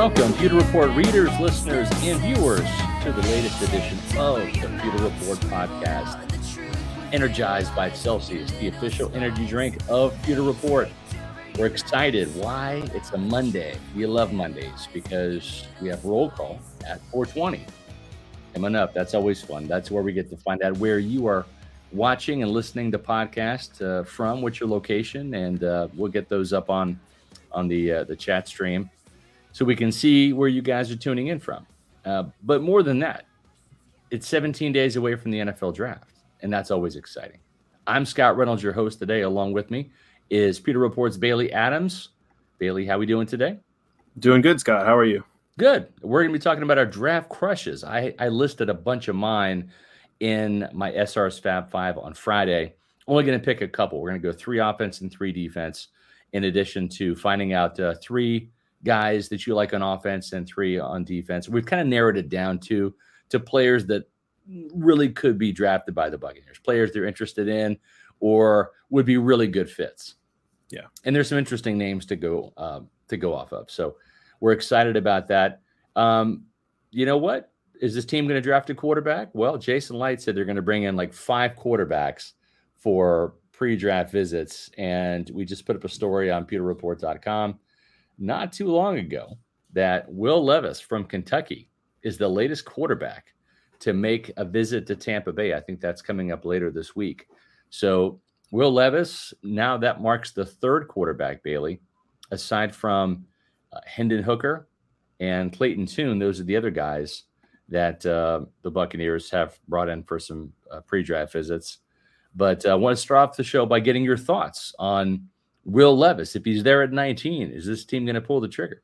Welcome, Pewter Report readers, listeners, and viewers to the latest edition of the Pewter Report podcast. Energized by Celsius, the official energy drink of Pewter Report. We're excited. Why? It's a Monday. We love Mondays because we have roll call at 420. Coming up, that's always fun. That's where we get to find out where you are watching and listening to podcast uh, from, what's your location, and uh, we'll get those up on on the uh, the chat stream so we can see where you guys are tuning in from. Uh, but more than that, it's 17 days away from the NFL draft, and that's always exciting. I'm Scott Reynolds, your host today. Along with me is Pewter Report's Bailey Adams. Bailey, how are we doing today? Doing good, Scott. How are you? Good. We're going to be talking about our draft crushes. I, I listed a bunch of mine in my SR's Fab Five on Friday. Only going to pick a couple. We're going to go three offense and three defense, in addition to finding out uh, three guys that you like on offense and three on defense. We've kind of narrowed it down to to players that really could be drafted by the Buccaneers, players they're interested in or would be really good fits. Yeah, and there's some interesting names to go uh, to go off of. So we're excited about that. Um, you know what? Is this team going to draft a quarterback? Well, Jason Licht said they're going to bring in like five quarterbacks for pre-draft visits, and we just put up a story on pewterreport.com not too long ago that Will Levis from Kentucky is the latest quarterback to make a visit to Tampa Bay. I think that's coming up later this week. So, Will Levis, now that marks the third quarterback, Bailey, aside from uh, Hendon Hooker and Clayton Tune. Those are the other guys that uh, the Buccaneers have brought in for some uh, pre draft visits. But uh, I want to start off the show by getting your thoughts on Will Levis, if he's there at 19, is this team going to pull the trigger?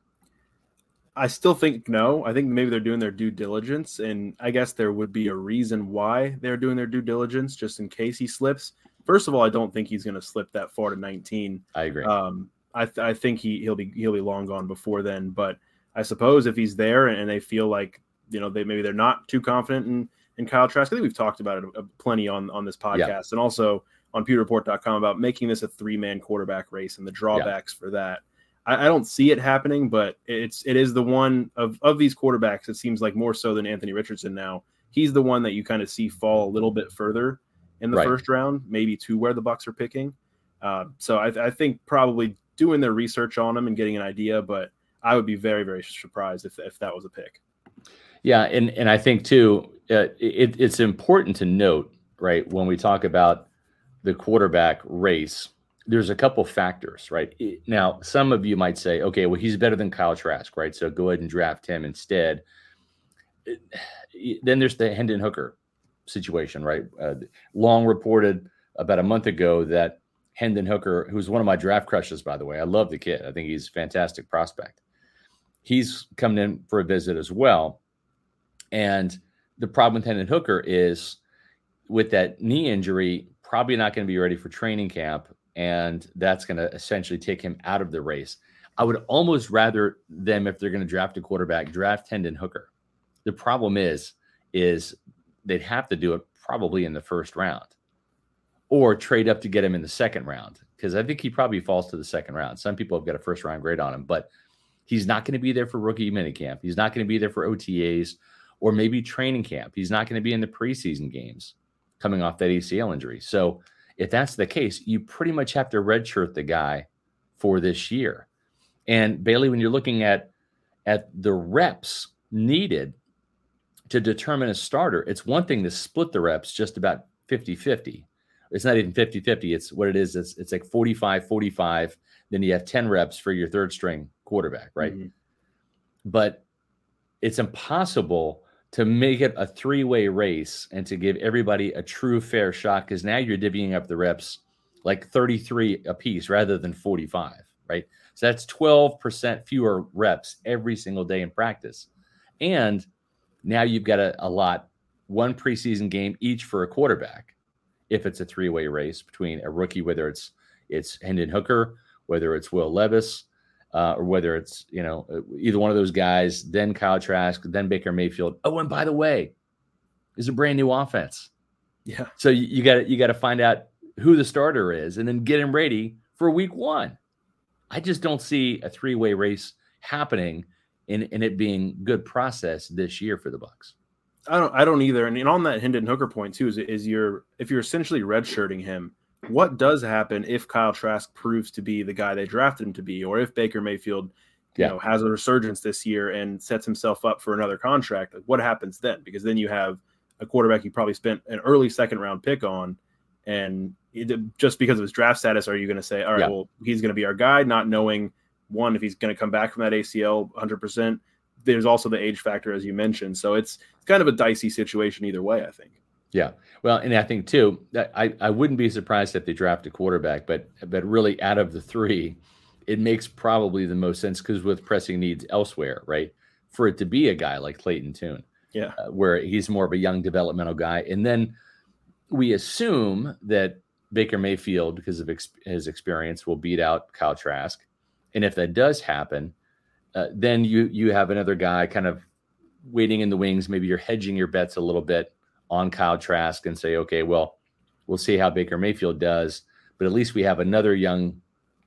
I still think no. I think maybe they're doing their due diligence, and I guess there would be a reason why they're doing their due diligence, just in case he slips. First of all, I don't think he's going to slip that far to 19. I agree. Um, I, th- I think he he'll be he'll be long gone before then. But I suppose if he's there and, and they feel like you know they maybe they're not too confident in in Kyle Trask. I think we've talked about it a, a plenty on on this podcast, yeah. and also on pewterreport.com about making this a three man quarterback race and the drawbacks yeah. for that. I, I, don't see it happening, but it's it is the one of of these quarterbacks. It seems like more so than Anthony Richardson now. He's the one that you kind of see fall a little bit further in the right. first round, maybe to where the Bucs are picking. Uh, so I, I think probably doing their research on him and getting an idea, but I would be very very surprised if if that was a pick. Yeah, and and I think too, uh, it, it's important to note, right, when we talk about the quarterback race, there's a couple factors, right? Now, some of you might say, okay, well, he's better than Kyle Trask, right? So go ahead and draft him instead. Then there's the Hendon Hooker situation, right? Uh, long reported about a month ago that Hendon Hooker, who's one of my draft crushes, by the way, I love the kid. I think he's a fantastic prospect. He's coming in for a visit as well. And the problem with Hendon Hooker is with that knee injury, probably not going to be ready for training camp, and that's going to essentially take him out of the race. I would almost rather them, if they're going to draft a quarterback, draft Hendon Hooker. The problem is, is they'd have to do it probably in the first round, or trade up to get him in the second round because I think he probably falls to the second round. Some people have got a first round grade on him, but he's not going to be there for rookie minicamp. He's not going to be there for OTAs or maybe training camp. He's not going to be in the preseason games coming off that ACL injury. So if that's the case, you pretty much have to redshirt the guy for this year. And Bailey, when you're looking at at the reps needed to determine a starter, it's one thing to split the reps just about 50-50. It's not even 50-50. It's what it is. It's it's like 45-45. Then you have 10 reps for your third string quarterback, right? Mm-hmm. But it's impossible to make it a three way race and to give everybody a true fair shot because now you're divvying up the reps like 33 a piece rather than 45, right? So that's 12% fewer reps every single day in practice. And now you've got a, a lot, one preseason game each for a quarterback if it's a three way race between a rookie, whether it's it's Hendon Hooker, whether it's Will Levis, uh, or whether it's you know uh, either one of those guys, then Kyle Trask, then Baker Mayfield. Oh, and by the way, is a brand new offense. Yeah. So you got you got to find out who the starter is, and then get him ready for Week One. I just don't see a three way race happening in, in it being good process this year for the Bucs. I don't I don't either. And, and on that Hendon Hooker point too is is you're if you're essentially redshirting him, what does happen if Kyle Trask proves to be the guy they drafted him to be, or if Baker Mayfield you yeah. know has a resurgence this year and sets himself up for another contract? Like what happens then? Because then you have a quarterback you probably spent an early second round pick on, and it, just because of his draft status, are you going to say, all right, yeah. well, he's going to be our guy, not knowing one if he's going to come back from that ACL 100 percent there's also the age factor, as you mentioned. So it's kind of a dicey situation either way, I think. Yeah. Well, and I think too, I, I wouldn't be surprised if they draft a quarterback, but but really out of the three, it makes probably the most sense because with pressing needs elsewhere, right? For it to be a guy like Clayton Tune, yeah, uh, where he's more of a young developmental guy, and then we assume that Baker Mayfield, because of ex- his experience, will beat out Kyle Trask, and if that does happen, uh, then you you have another guy kind of waiting in the wings. Maybe you're hedging your bets a little bit on Kyle Trask and say, okay, well, we'll see how Baker Mayfield does, but at least we have another young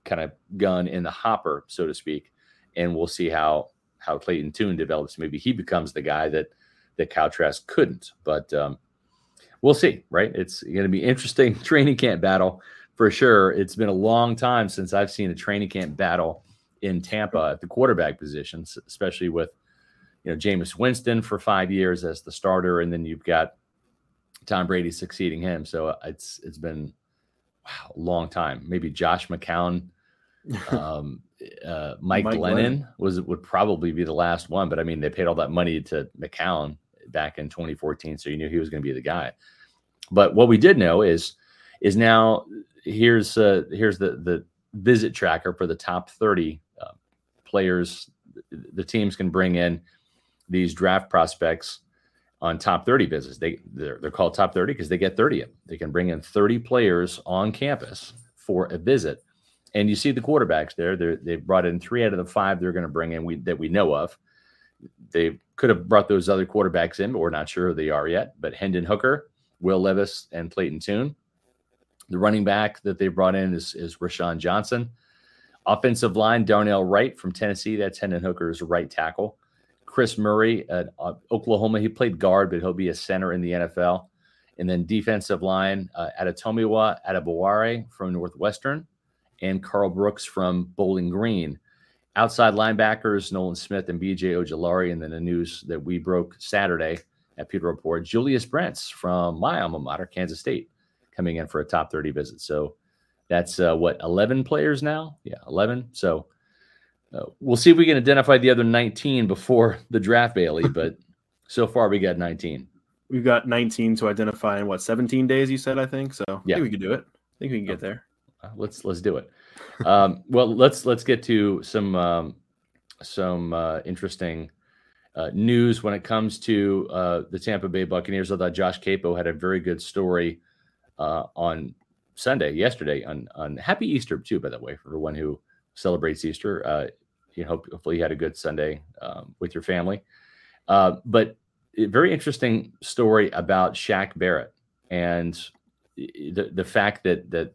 kind of gun in the hopper, so to speak, and we'll see how how Clayton Tune develops. Maybe he becomes the guy that that Kyle Trask couldn't, but um, we'll see. Right? It's going to be interesting training camp battle for sure. It's been a long time since I've seen a training camp battle in Tampa at the quarterback positions, especially with you know Jameis Winston for five years as the starter, and then you've got Tom Brady succeeding him. So uh, it's it's been wow, a long time. Maybe Josh McCown, um, uh, Mike, Mike Glennon, was would probably be the last one. But I mean, they paid all that money to McCown back in 2014, so you knew he was going to be the guy. But what we did know is is now here's uh, here's the the visit tracker for the top 30 players, the teams can bring in these draft prospects on top 30 business. They they're, they're called top 30 because they get 30 of them. They can bring in 30 players on campus for a visit. And you see the quarterbacks there. They're, they've brought in three out of the five they're going to bring in we, that we know of. They could have brought those other quarterbacks in, but we're not sure who they are yet. But Hendon Hooker, Will Levis, and Clayton Tune. The running back that they brought in is, is Roschon Johnson. Offensive line, Darnell Wright from Tennessee. That's Hendon Hooker's right tackle. Chris Murray at uh, Oklahoma. He played guard, but he'll be a center in the NFL. And then defensive line, uh, Adetomiwa Adebawore from Northwestern and Karl Brooks from Bowling Green. Outside linebackers, Nolan Smith and BJ Ojulari. And then the news that we broke Saturday at Pewter Report, Julius Brents from my alma mater, Kansas State, coming in for a top 30 visit. So that's uh, what 11 players now. Yeah, 11. So uh, we'll see if we can identify the other 19 before the draft, Bailey. But so far, we got 19. We've got 19 to identify in what 17 days. You said, I think so. Yeah, I think we can do it. I think we can get there. Uh, let's let's do it. Um, well, let's let's get to some um, some uh, interesting uh, news when it comes to uh, the Tampa Bay Buccaneers. I thought Josh Queipo had a very good story uh, on Sunday, yesterday, on on Happy Easter too, by the way, for one who celebrates Easter. Uh, you know, hopefully you had a good Sunday um, with your family. Uh, but very interesting story about Shaq Barrett and the the fact that that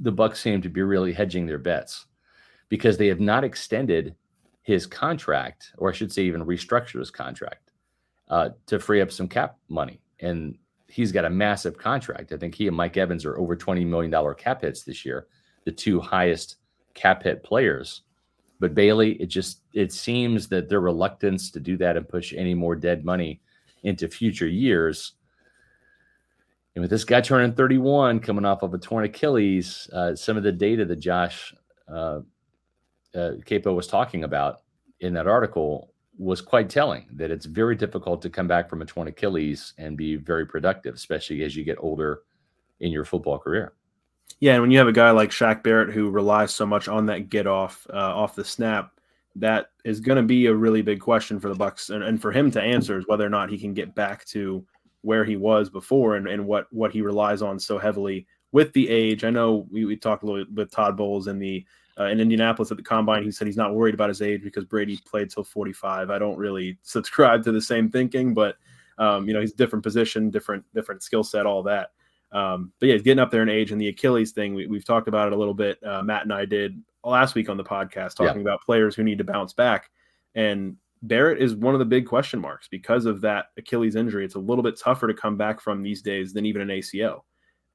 the Bucs seem to be really hedging their bets because they have not extended his contract, or I should say, even restructured his contract uh, to free up some cap money. And he's got a massive contract. I think he and Mike Evans are over $20 million cap hits this year, the two highest cap hit players. But Bailey, it just it seems that their reluctance to do that and push any more dead money into future years. And with this guy turning 31, coming off of a torn Achilles, uh, some of the data that Josh uh, uh, Queipo was talking about in that article was quite telling that it's very difficult to come back from a torn Achilles and be very productive, especially as you get older in your football career. Yeah, and when you have a guy like Shaq Barrett who relies so much on that get off uh, off the snap, that is going to be a really big question for the Bucs, and, and, for him to answer is whether or not he can get back to where he was before, and, and what what he relies on so heavily with the age. I know we, we talked a little with Todd Bowles and the uh, in Indianapolis at the combine, he said he's not worried about his age because Brady played till 45. I don't really subscribe to the same thinking, but um, you know, he's different position, different different skill set, all that. Um, but yeah, he's getting up there in age. And the Achilles thing, we, have talked about it a little bit. Uh, Matt and I did last week on the podcast talking yeah. about players who need to bounce back. And Barrett is one of the big question marks because of that Achilles injury. It's a little bit tougher to come back from these days than even an ACL.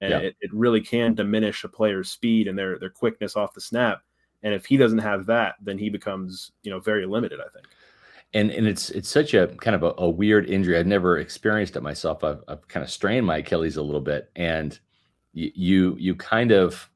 And yeah. it, it really can diminish a player's speed and their their quickness off the snap. And if he doesn't have that, then he becomes, you know, very limited, I think. And and it's it's such a kind of a, a weird injury. I've never experienced it myself. I've, I've kind of strained my Achilles a little bit, and you you, you kind of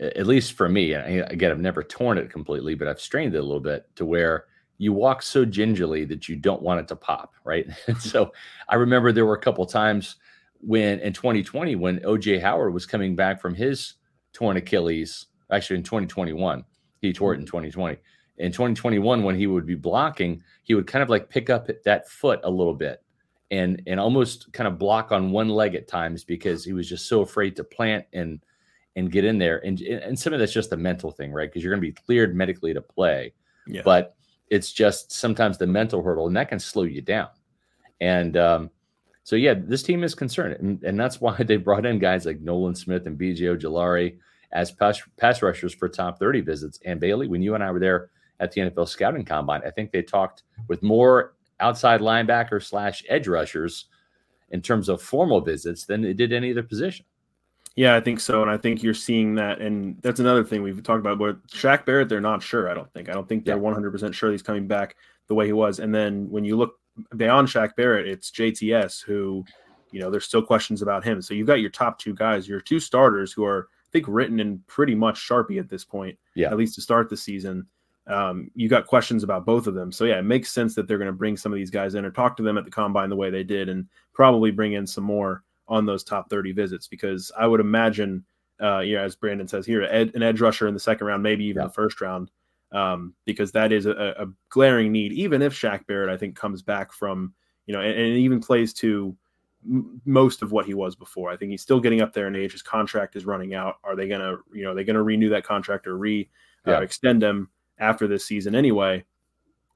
at least for me, again, I've never torn it completely, but I've strained it a little bit to where you walk so gingerly that you don't want it to pop, right? so I remember there were a couple times when in 2020 when OJ Howard was coming back from his torn Achilles, actually in 2021, he tore it in mm-hmm. 2020. In 2021, when he would be blocking, he would kind of like pick up that foot a little bit and and almost kind of block on one leg at times because he was just so afraid to plant and and get in there. And and some of that's just a mental thing, right? Because you're going to be cleared medically to play, yeah. but it's just sometimes the mental hurdle, and that can slow you down. And um, so, yeah, this team is concerned, and, and that's why they brought in guys like Nolan Smith and BJ Ojulari as pass, pass rushers for top 30 visits. And Bailey, when you and I were there at the NFL scouting combine, I think they talked with more outside linebacker slash edge rushers in terms of formal visits than they did any other position. Yeah, I think so, and I think you're seeing that, and that's another thing we've talked about. But Shaq Barrett, they're not sure. I don't think. I don't think they're 100 percent sure he's coming back the way he was. And then when you look beyond Shaq Barrett, it's JTS who, you know, there's still questions about him. So you've got your top two guys, your two starters who are, I think, written in pretty much Sharpie at this point. Yeah. At least to start the season. Um, you got questions about both of them. So yeah, it makes sense that they're going to bring some of these guys in or talk to them at the combine the way they did, and probably bring in some more on those top 30 visits because I would imagine, uh, you know, as Brandon says here, ed, an edge rusher in the second round, maybe even yeah. the first round, um, because that is a, a, glaring need. Even if Shaq Barrett, I think, comes back from, you know, and, and even plays to m- most of what he was before. I think he's still getting up there in age. His contract is running out. Are they gonna, you know, are they gonna renew that contract or re uh, yeah. extend him after this season anyway?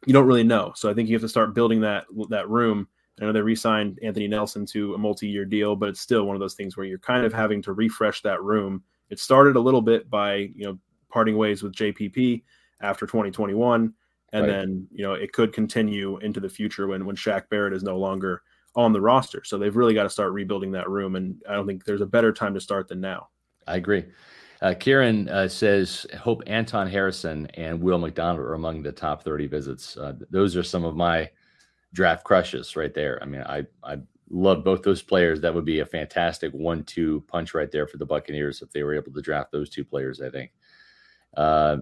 You don't really know. So I think you have to start building that that room I know they re-signed Anthony Nelson to a multi-year deal, but it's still one of those things where you're kind of having to refresh that room. It started a little bit by you know parting ways with JPP after 2021, and right. then you know it could continue into the future when when Shaq Barrett is no longer on the roster. So they've really got to start rebuilding that room, and I don't think there's a better time to start than now. I agree. Uh, Kieran uh, says, "Hope Anton Harrison and Will McDonald are among the top 30 visits." Uh, those are some of my draft crushes right there. I mean, I I love both those players. That would be a fantastic one-two punch right there for the Buccaneers if they were able to draft those two players. I think. Uh,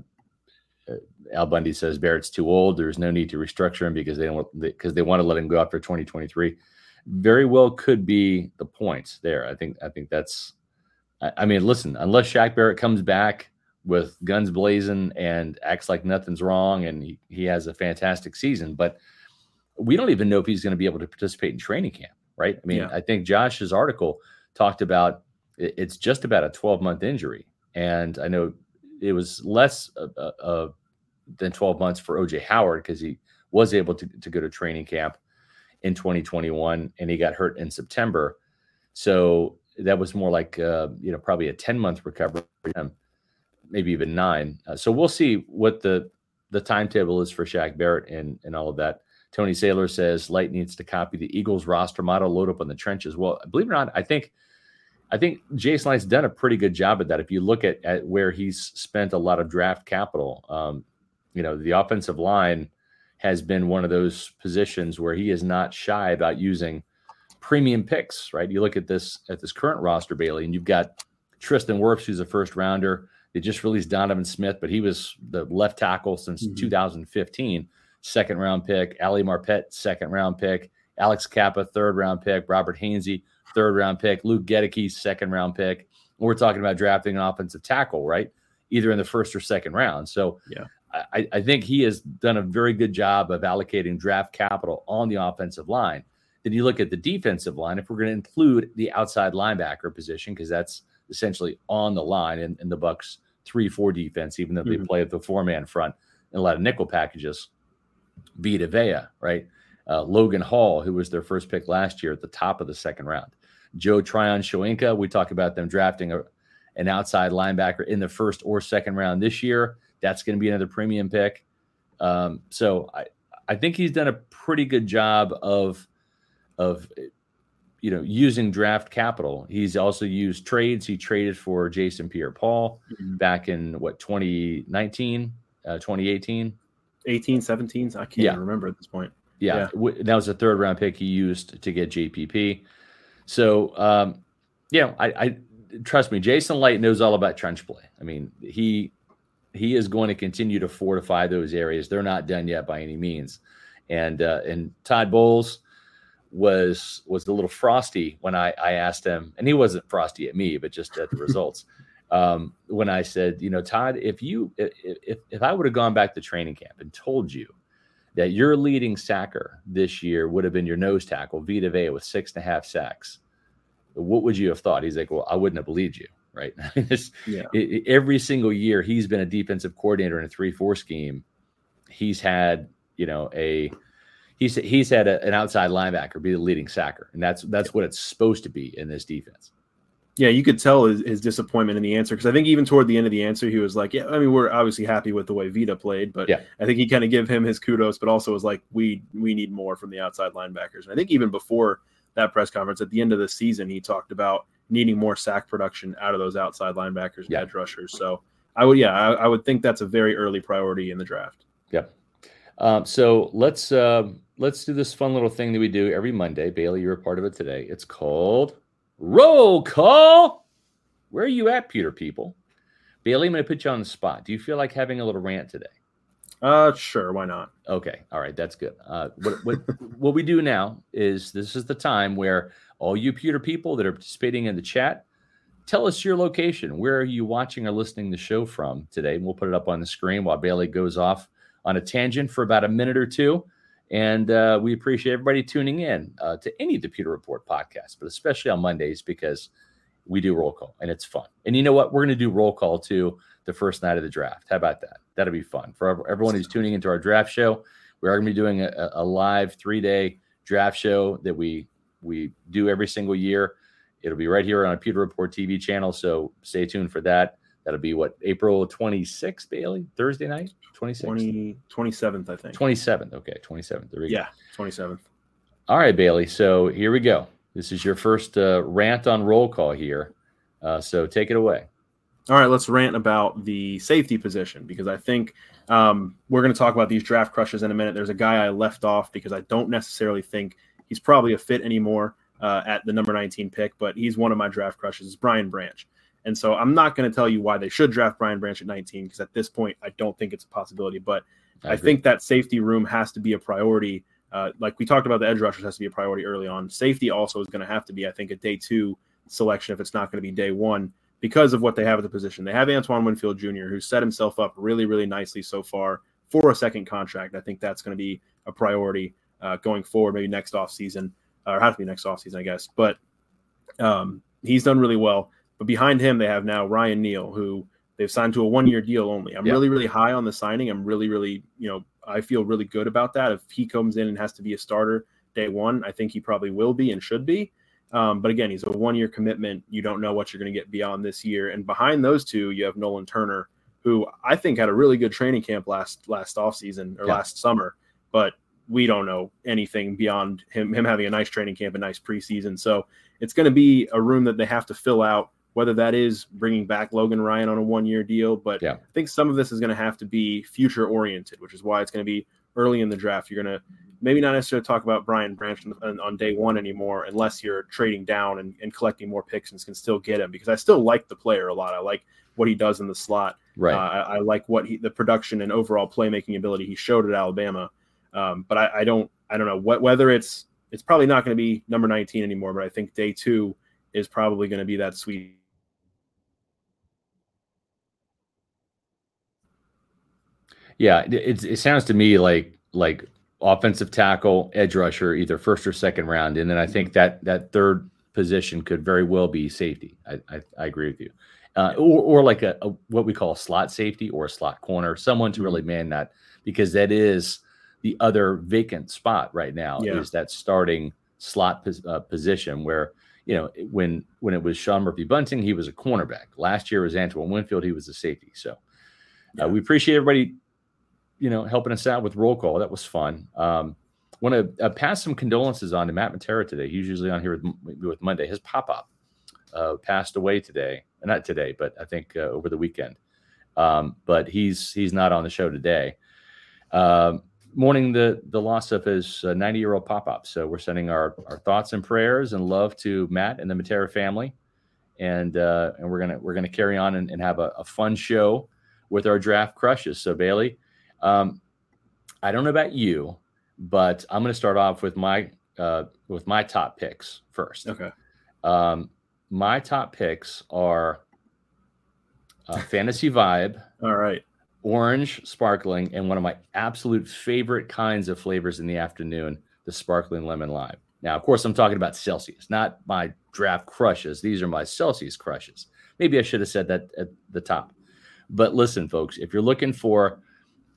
uh Al Bundy says Barrett's too old. There's no need to restructure him because they don't because they want to let him go after 2023. Very well could be the points there. I think I think that's. I, I mean, listen, unless Shaq Barrett comes back with guns blazing and acts like nothing's wrong and he, he has a fantastic season, but we don't even know if he's going to be able to participate in training camp, right? I mean, yeah. I think Josh's article talked about it's just about a 12 month injury. And I know it was less uh, uh, uh than 12 months for OJ Howard because he was able to, to go to training camp in 2021 and he got hurt in September. So that was more like, uh, you know, probably a 10 month recovery maybe even nine. Uh, so we'll see what the, the timetable is for Shaq Barrett and, and all of that. Tony Saylor says Licht needs to copy the Eagles roster model, load up on the trenches. Well, believe it or not, I think I think Jason Licht's done a pretty good job at that. If you look at, at where he's spent a lot of draft capital, um, you know, the offensive line has been one of those positions where he is not shy about using premium picks, right? You look at this at this current roster, Bailey, and you've got Tristan Wirfs, who's a first rounder. They just released Donovan Smith, but he was the left tackle since mm-hmm. 2015 second round pick, Ali Marpet, second round pick, Alex Cappa, third round pick, Robert Hainsey, third round pick, Luke Goedeke, second round pick. We're talking about drafting an offensive tackle, right? Either in the first or second round. So yeah. I, I think he has done a very good job of allocating draft capital on the offensive line. Then you look at the defensive line, if we're going to include the outside linebacker position, because that's essentially on the line in, in the Bucs three four defense, even though mm-hmm. they play at the four man front and a lot of nickel packages. Vita Vea, right? Uh, Logan Hall, who was their first pick last year at the top of the second round. Joe Tryon-Shoyinka, we talk about them drafting a, an outside linebacker in the first or second round this year. That's going to be another premium pick. Um, so I, I think he's done a pretty good job of of you know using draft capital. He's also used trades. He traded for Jason Pierre-Paul mm-hmm. back in what 2019, uh, 2018, 18, 17. I can't yeah. remember at this point. Yeah, yeah. that was a third round pick he used to get JPP. So, um, yeah, I, I trust me, Jason Licht knows all about trench play. I mean, he he is going to continue to fortify those areas. They're not done yet by any means. And uh, and Todd Bowles was was a little frosty when I I asked him, and he wasn't frosty at me, but just at the results. Um, when I said, you know, Todd, if you if if I would have gone back to training camp and told you that your leading sacker this year would have been your nose tackle, Vita Vea, with six and a half sacks, what would you have thought? He's like, well, I wouldn't have believed you, right? yeah. It, every single year he's been a defensive coordinator in a three-four scheme. He's had, you know, a he's he's had a, an outside linebacker be the leading sacker, and that's that's what it's supposed to be in this defense yeah, you could tell his, his disappointment in the answer because I think even toward the end of the answer, he was like, "Yeah, I mean, we're obviously happy with the way Vita played, but yeah. I think he kind of gave him his kudos, but also was like, we we need more from the outside linebackers." And I think even before that press conference at the end of the season, he talked about needing more sack production out of those outside linebackers and yeah. edge rushers. So I would, yeah, I, I, would think that's a very early priority in the draft. Yep. Um, so let's uh, let's do this fun little thing that we do every Monday. Bailey, you're a part of it today. It's called Roll call. Where are you at, Pewter people? Bailey, I'm going to put you on the spot. Do you feel like having a little rant today? Uh, sure. Why not? Okay. All right. That's good. Uh, what what what we do now is this is the time where all you Pewter people that are participating in the chat, tell us your location. Where are you watching or listening the show from today? And we'll put it up on the screen while Bailey goes off on a tangent for about a minute or two. And uh, we appreciate everybody tuning in uh, to any of the Pewter Report podcasts, but especially on Mondays because we do roll call and it's fun. And you know what? We're going to do roll call too the first night of the draft. How about that? That'll be fun for everyone who's tuning into our draft show. We are going to be doing a, a live three day draft show that we we do every single year. It'll be right here on a Pewter Report TV channel. So stay tuned for that. That'll be what April 26th, Bailey, Thursday night, 26th, 20, 27th, I think. 27th. Okay, 27th. There we yeah, go. 27th. All right, Bailey. So here we go. This is your first uh, rant on roll call here. Uh, so take it away. All right, let's rant about the safety position because I think um, we're going to talk about these draft crushes in a minute. There's a guy I left off because I don't necessarily think he's probably a fit anymore uh, at the number 19 pick, but he's one of my draft crushes. It's Brian Branch. And so I'm not going to tell you why they should draft Brian Branch at 19 because at this point I don't think it's a possibility. But I, I think that safety room has to be a priority. Uh, like we talked about, the edge rushers has to be a priority early on. Safety also is going to have to be, I think, a day two selection if it's not going to be day one because of what they have at the position. They have Antoine Winfield Jr., who set himself up really, really nicely so far for a second contract. I think that's going to be a priority uh, going forward, maybe next off season, or have to be next off season, I guess. But um, he's done really well. But behind him, they have now Ryan Neal, who they've signed to a one year deal only. I'm yeah. really, really high on the signing. I'm really, really, you know, I feel really good about that. If he comes in and has to be a starter day one, I think he probably will be and should be. Um, but again, he's a one year commitment. You don't know what you're going to get beyond this year. And behind those two, you have Nolan Turner, who I think had a really good training camp last last offseason or yeah. last summer, but we don't know anything beyond him him having a nice training camp, a nice preseason. So it's going to be a room that they have to fill out whether that is bringing back Logan Ryan on a one year deal. But yeah. I think some of this is going to have to be future oriented, which is why it's going to be early in the draft. You're going to maybe not necessarily talk about Brian Branch on, on day one anymore, unless you're trading down and, and, collecting more picks and can still get him. Because I still like the player a lot. I like what he does in the slot. Right. Uh, I, I, like what he, the production and overall playmaking ability he showed at Alabama. Um, but I, I, don't, I don't know what whether it's it's probably not going to be number 19 anymore. But I think day two is probably going to be that sweet Yeah, it, it sounds to me like like offensive tackle, edge rusher, either first or second round, and then I think that that third position could very well be safety. I I, I agree with you, uh, or or like a, a, what we call a slot safety or a slot corner, someone to really mm-hmm. man that because that is the other vacant spot right now yeah. is that starting slot pos, uh, position where you know when when it was Sean Murphy Bunting, he was a cornerback. Last year was Antoine Winfield, he was a safety. So uh, we appreciate everybody you know, helping us out with roll call. That was fun. Um, want to uh, pass some condolences on to Matt Matera today. He's usually on here with, with Monday. His pop up uh, passed away today, not today, but I think uh, over the weekend. Um, but he's he's not on the show today. Um, mourning the the loss of his 90 uh, year old pop up. So we're sending our our thoughts and prayers and love to Matt and the Matera family, and uh, and we're gonna we're gonna carry on and, and have a, a, fun show with our draft crushes. So Bailey, um, I don't know about you, but I'm gonna start off with my uh, with my top picks first. Okay. Um, my top picks are uh, Fantasy Vibe. All right orange sparkling, and one of my absolute favorite kinds of flavors in the afternoon, the sparkling lemon lime. Now, of course, I'm talking about Celsius, not my draft crushes. These are my Celsius crushes. Maybe I should have said that at the top. But listen, folks, if you're looking for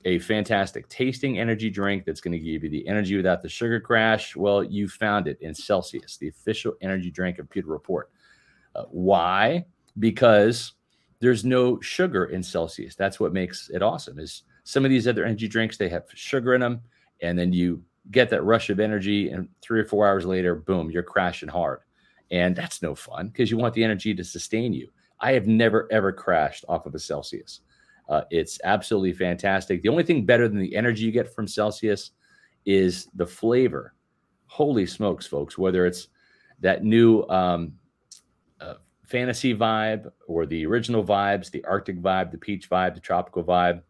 a fantastic tasting energy drink that's going to give you the energy without the sugar crash, well, you found it in Celsius, the official energy drink of Pewter Report. Uh, why? Because there's no sugar in Celsius. That's what makes it awesome. Is some of these other energy drinks they have sugar in them, and then you get that rush of energy, and three or four hours later, boom, you're crashing hard, and that's no fun because you want the energy to sustain you. I have never ever crashed off of a Celsius. Uh, it's absolutely fantastic. The only thing better than the energy you get from Celsius is the flavor. Holy smokes, folks! Whether it's that new um, uh, fantasy vibe or the original vibes, the Arctic vibe, the peach vibe, the tropical vibe,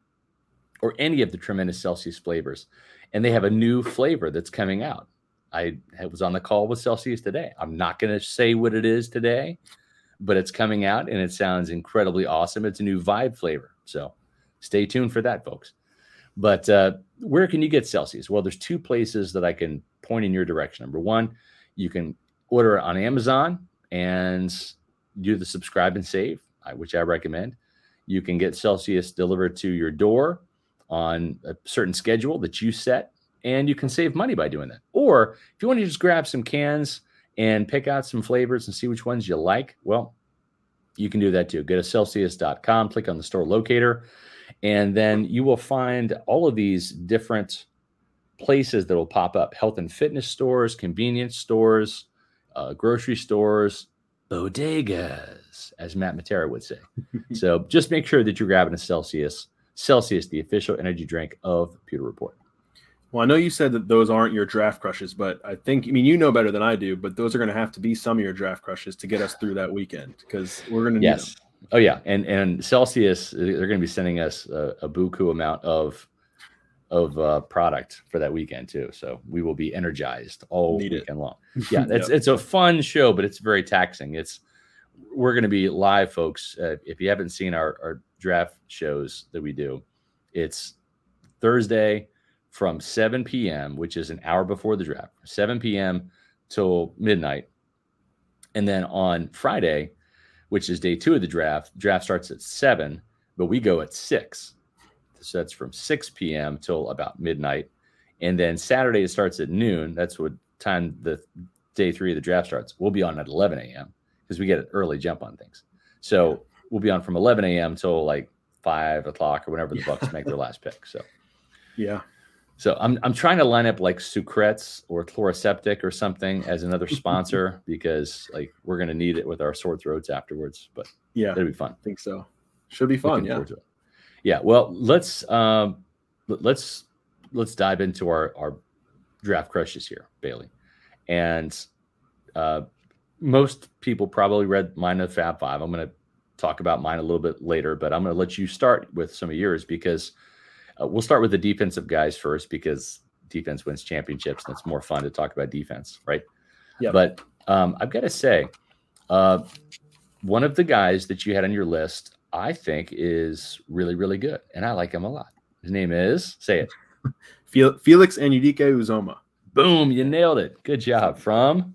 or any of the tremendous Celsius flavors. And they have a new flavor that's coming out. I was on the call with Celsius today. I'm not going to say what it is today, but it's coming out and it sounds incredibly awesome. It's a new vibe flavor. So stay tuned for that, folks. But uh, where can you get Celsius? Well, there's two places that I can point in your direction. Number one, you can order it on Amazon and do the subscribe and save, which I recommend. You can get Celsius delivered to your door on a certain schedule that you set, and you can save money by doing that. Or if you want to just grab some cans and pick out some flavors and see which ones you like, well, you can do that too. Go to Celsius.com, click on the store locator, and then you will find all of these different places that will pop up health and fitness stores, convenience stores, uh, grocery stores, bodegas, as Matt Matera would say. so just make sure that you're grabbing a Celsius. Celsius, the official energy drink of Pewter Report. Well, I know you said that those aren't your draft crushes, but I think, I mean, you know better than I do, but those are going to have to be some of your draft crushes to get us through that weekend because we're going to yes. Oh yeah, and and Celsius, they're going to be sending us a, a buku amount of of uh, product for that weekend too. So we will be energized all Need weekend it. long. Yeah, it's yep. it's a fun show, but it's very taxing. It's we're going to be live, folks. Uh, if you haven't seen our, our draft shows that we do, it's Thursday from 7 p.m., which is an hour before the draft, 7 p.m. till midnight, and then on Friday, which is day two of the draft, draft starts at seven, but we go at six. So that's from 6 p.m. till about midnight. And then Saturday it starts at noon. That's what time the day three of the draft starts. We'll be on at 11 a.m. because we get an early jump on things. So we'll be on from 11 a.m. till like five o'clock or whenever the Bucs make their last pick. So yeah. So I'm I'm trying to line up like Sucrets or Chloraseptic or something as another sponsor because like we're gonna need it with our sore throats afterwards. But yeah, it'll be fun. I think so. Should be fun. Looking yeah. Yeah, well, let's um, let's let's dive into our our draft crushes here, Bailey. And uh, most people probably read mine of Fab Five. I'm going to talk about mine a little bit later, but I'm going to let you start with some of yours because uh, we'll start with the defensive guys first because defense wins championships and it's more fun to talk about defense, right? Yeah. But um, I've got to say, uh, one of the guys that you had on your list I think is really, really good. And I like him a lot. His name is, say it. Felix Anudike Uzomah. Boom, you nailed it. Good job. From?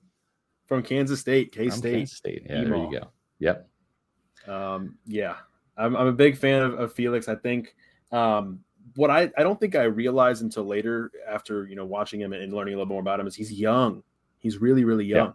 From Kansas State, K State. Kansas State. Yeah, there you go. Yep. Um, yeah. I'm, I'm a big fan of, of Felix. I think um, what I, I don't think I realized until later after, you know, watching him and learning a little more about him is he's young. He's really, really young.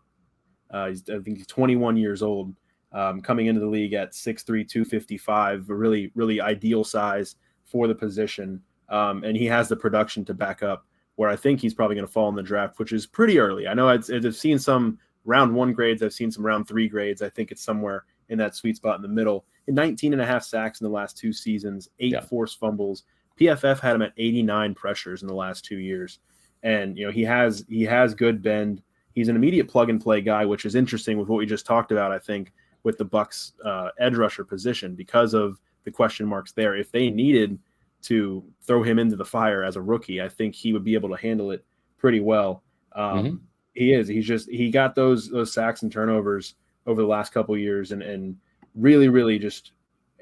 Yeah. Uh, he's, I think he's 21 years old um, coming into the league at 6'3, 255, a really, really ideal size for the position. um, and he has the production to back up where I think he's probably going to fall in the draft, which is pretty early. I know I've, I've seen some round one grades, I've seen some round three grades. I think it's somewhere in that sweet spot in the middle. In 19 and a half sacks in the last two seasons, eight yeah. forced fumbles. PFF had him at 89 pressures in the last two years, and you know he has he has good bend. He's an immediate plug and play guy, which is interesting with what we just talked about. I think with the Bucs uh, edge rusher position because of the question marks there. If they needed to throw him into the fire as a rookie, I think he would be able to handle it pretty well. Um, mm-hmm. He is. He's just he got those those sacks and turnovers over the last couple years, and and really really just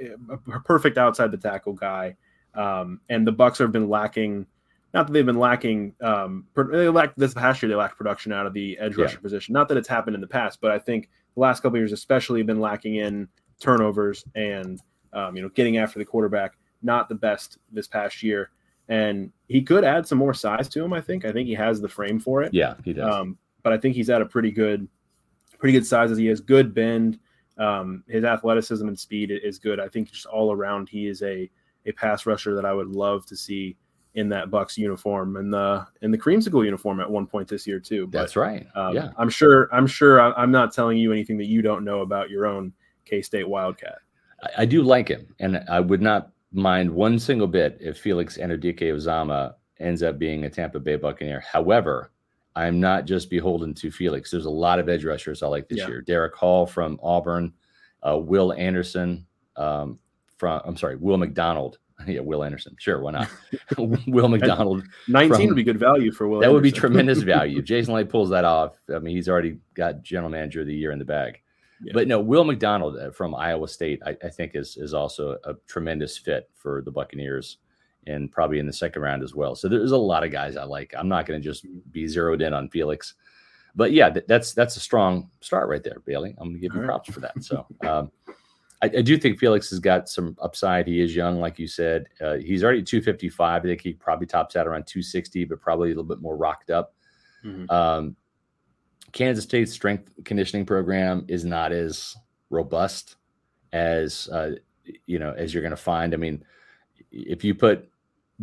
a perfect outside the tackle guy. Um, and the Bucs have been lacking. Not that they've been lacking. Um, they lacked this past year. They lacked production out of the edge rusher yeah. position. Not that it's happened in the past, but I think the last couple years, especially, have been lacking in turnovers and um, you know getting after the quarterback not the best this past year. And he could add some more size to him. I think. I think he has the frame for it. Yeah, he does. Um, but I think he's at a pretty good, pretty good size as he has good bend. Um, his athleticism and speed is good. I think just all around he is a a pass rusher that I would love to see in that Bucs uniform and the in the creamsicle uniform at one point this year too. But, That's right. Um, yeah, I'm sure. I'm sure. I'm not telling you anything that you don't know about your own K State Wildcat. I, I do like him, and I would not mind one single bit if Felix Anudike-Uzomah ends up being a Tampa Bay Buccaneer. However, I'm not just beholden to Felix. There's a lot of edge rushers I like this yeah. year. Derek Hall from Auburn, uh, Will Anderson um, from I'm sorry, Will McDonald. Yeah, Will Anderson. Sure, why not? Will McDonald. 19 from, would be good value for Will. That Anderson. would be tremendous value. If Jason Licht pulls that off, I mean, he's already got general manager of the year in the bag. But no, Will McDonald uh, from Iowa State, I, I, think is is also a tremendous fit for the Buccaneers, and probably in the second round as well. So there's a lot of guys I like. I'm not going to just be zeroed in on Felix, but yeah, th- that's that's a strong start right there, Bailey. I'm going to give you props for that. So. Um, I, I, do think Felix has got some upside. He is young, like you said. Uh, he's already 255. I think he probably tops out around 260, but probably a little bit more rocked up. Mm-hmm. Um, Kansas State's strength conditioning program is not as robust as uh, you know as you're going to find. I mean, if you put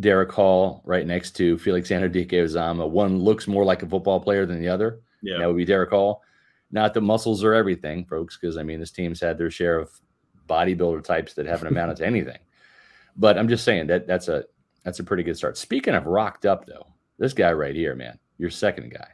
Derek Hall right next to Felix Anudike-Uzomah, one looks more like a football player than the other. Yeah, that would be Derek Hall. Not that muscles are everything, folks, because I mean this team's had their share of bodybuilder types that haven't amounted to anything. But I'm just saying that that's a that's a pretty good start. Speaking of rocked up, though, this guy right here, man, your second guy.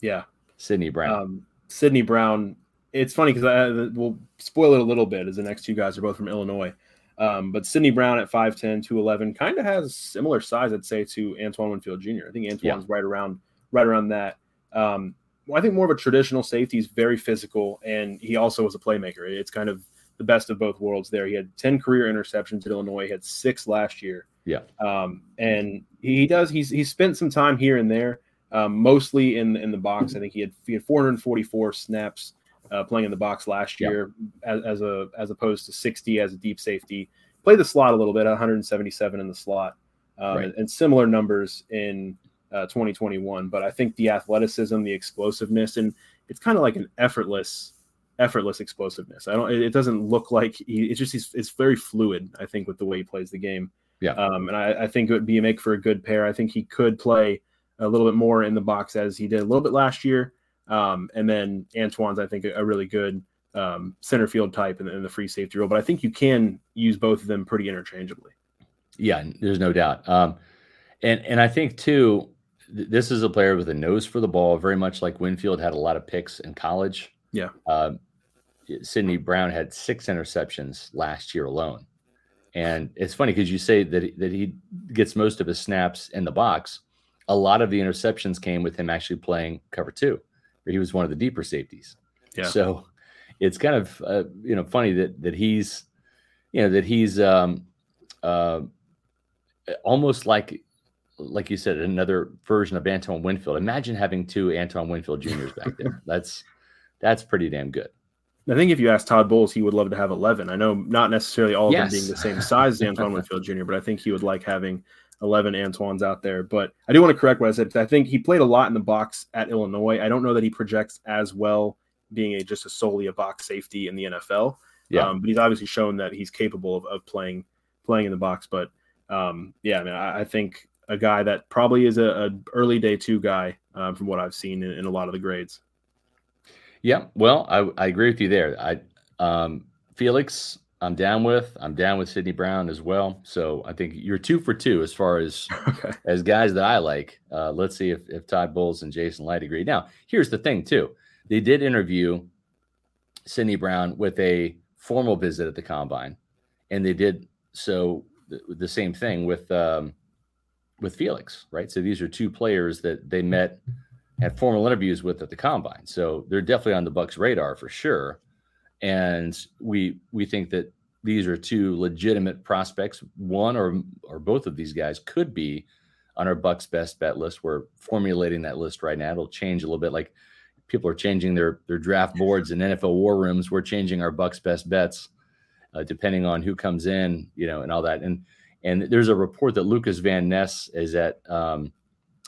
Yeah, Sydney Brown. Um, Sydney Brown. It's funny because I will spoil it a little bit as the next two guys are both from Illinois. Um, but Sydney Brown at 5'10, 211 kind of has similar size, I'd say, to Antoine Winfield Jr. I think Antoine's yeah. right around right around that. Um, well, I think more of a traditional safety. He's very physical, and he also was a playmaker. It's kind of the best of both worlds there. He had 10 career interceptions at Illinois. He had six last year. Yeah. Um, and he does, he's, he's spent some time here and there um, mostly in in the box. I think he had he had 444 snaps uh, playing in the box last year, as, as, a as opposed to 60 as a deep safety. Played the slot a little bit, 177 in the slot, um, right. and, and, similar numbers in uh, 2021. But I think the athleticism, the explosiveness, and it's kind of like an effortless effortless explosiveness. I don't. It, doesn't look like he. It's just he's. It's very fluid. I think with the way he plays the game. Yeah. Um, and I, I think it would be a make for a good pair. I think he could play a little bit more in the box as he did a little bit last year. Um, and then Antoine's, I think, a, a really good um, center field type in, in, the free safety role. But I think you can use both of them pretty interchangeably. Yeah, there's no doubt. Um, and and I think too, th- this is a player with a nose for the ball, very much like Winfield had a lot of picks in college. Yeah. Um, Sydney Brown had six interceptions last year alone. And it's funny because you say that he, that he gets most of his snaps in the box, a lot of the interceptions came with him actually playing cover two, where he was one of the deeper safeties. Yeah. So it's kind of uh, you know funny that that he's you know that he's um, uh, almost like like you said another version of Antoine Winfield. Imagine having two Antoine Winfield Juniors back there. that's that's pretty damn good. I think if you ask Todd Bowles, he would love to have 11. I know not necessarily all of yes. them being the same size as Antoine Winfield Jr., but I think he would like having 11 Antoine's out there. But I do want to correct what I said. I think he played a lot in the box at Illinois. I don't know that he projects as well being a just a solely a box safety in the NFL. Yeah. Um, but he's obviously shown that he's capable of, of playing playing in the box. But um, yeah, I mean, I, I, think a guy that probably is a, a early day two guy um, from what I've seen in, in, a lot of the grades. Yeah, well, I, I agree with you there. I um, Felix, I'm down with. I'm down with Sydney Brown as well. So I think you're two for two as far as okay. as guys that I like. Uh, let's see if, if Todd Bowles and Jason Licht agree. Now, here's the thing too. They did interview Sydney Brown with a formal visit at the combine, and they did so the, the same thing with um, with Felix, right? So these are two players that they met, had formal interviews with at the combine. So they're definitely on the Bucs radar for sure and we we think that these are two legitimate prospects. One or or both of these guys could be on our Bucs best bet list. We're formulating that list right now. It'll change a little bit. Like people are changing their their draft boards and NFL war rooms. We're changing our Bucs best bets uh, depending on who comes in, you know, and all that. And and there's a report that Lucas Van Ness is at um,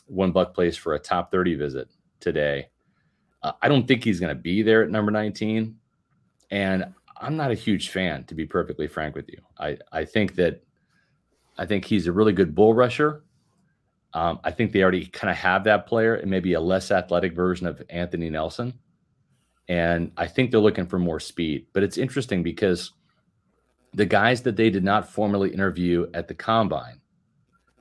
one Buc place for a top 30 visit today. Uh, I don't think he's going to be there at number 19. And I'm not a huge fan, to be perfectly frank with you. I, I think that I think he's a really good bull rusher. Um, I think they already kind of have that player and maybe a less athletic version of Anthony Nelson. And I think they're looking for more speed. But it's interesting because the guys that they did not formally interview at the combine,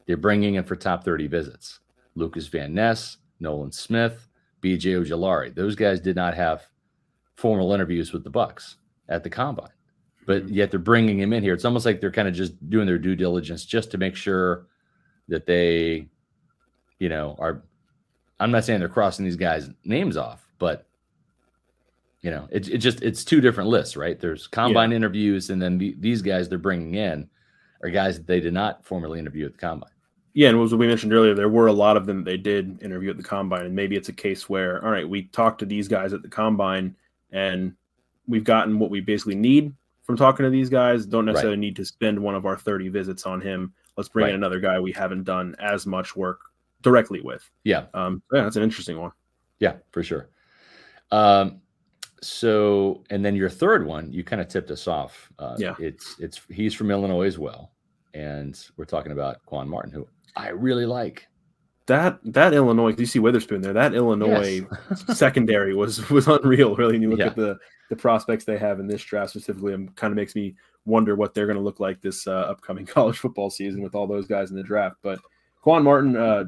they're bringing in for top 30 visits. Lucas Van Ness, Nolan Smith, BJ Ojulari. Those guys did not have formal interviews with the Bucs at the combine, but mm-hmm. yet they're bringing him in here. It's almost like they're kind of just doing their due diligence just to make sure that they, you know, are. I'm not saying they're crossing these guys' names off, but you know, it's it just it's two different lists, right? There's combine yeah. interviews, and then the, these guys they're bringing in are guys that they did not formally interview at the combine. Yeah, and as we mentioned earlier, there were a lot of them they did interview at the combine, and maybe it's a case where, all right, we talked to these guys at the combine, and we've gotten what we basically need from talking to these guys. Don't necessarily right. need to spend one of our 30 visits on him. Let's bring right. in another guy we haven't done as much work directly with. Yeah. Um, yeah, that's an interesting one. Yeah, for sure. Um, so, and then your third one, you kind of tipped us off. Uh, yeah. It's, it's, he's from Illinois as well. And we're talking about Quan Martin, who I really like that that Illinois, you see Witherspoon there. That Illinois yes. secondary was was unreal, really. And you look yeah. at the the prospects they have in this draft specifically, and kind of makes me wonder what they're going to look like this uh, upcoming college football season with all those guys in the draft. But Quan Martin, uh,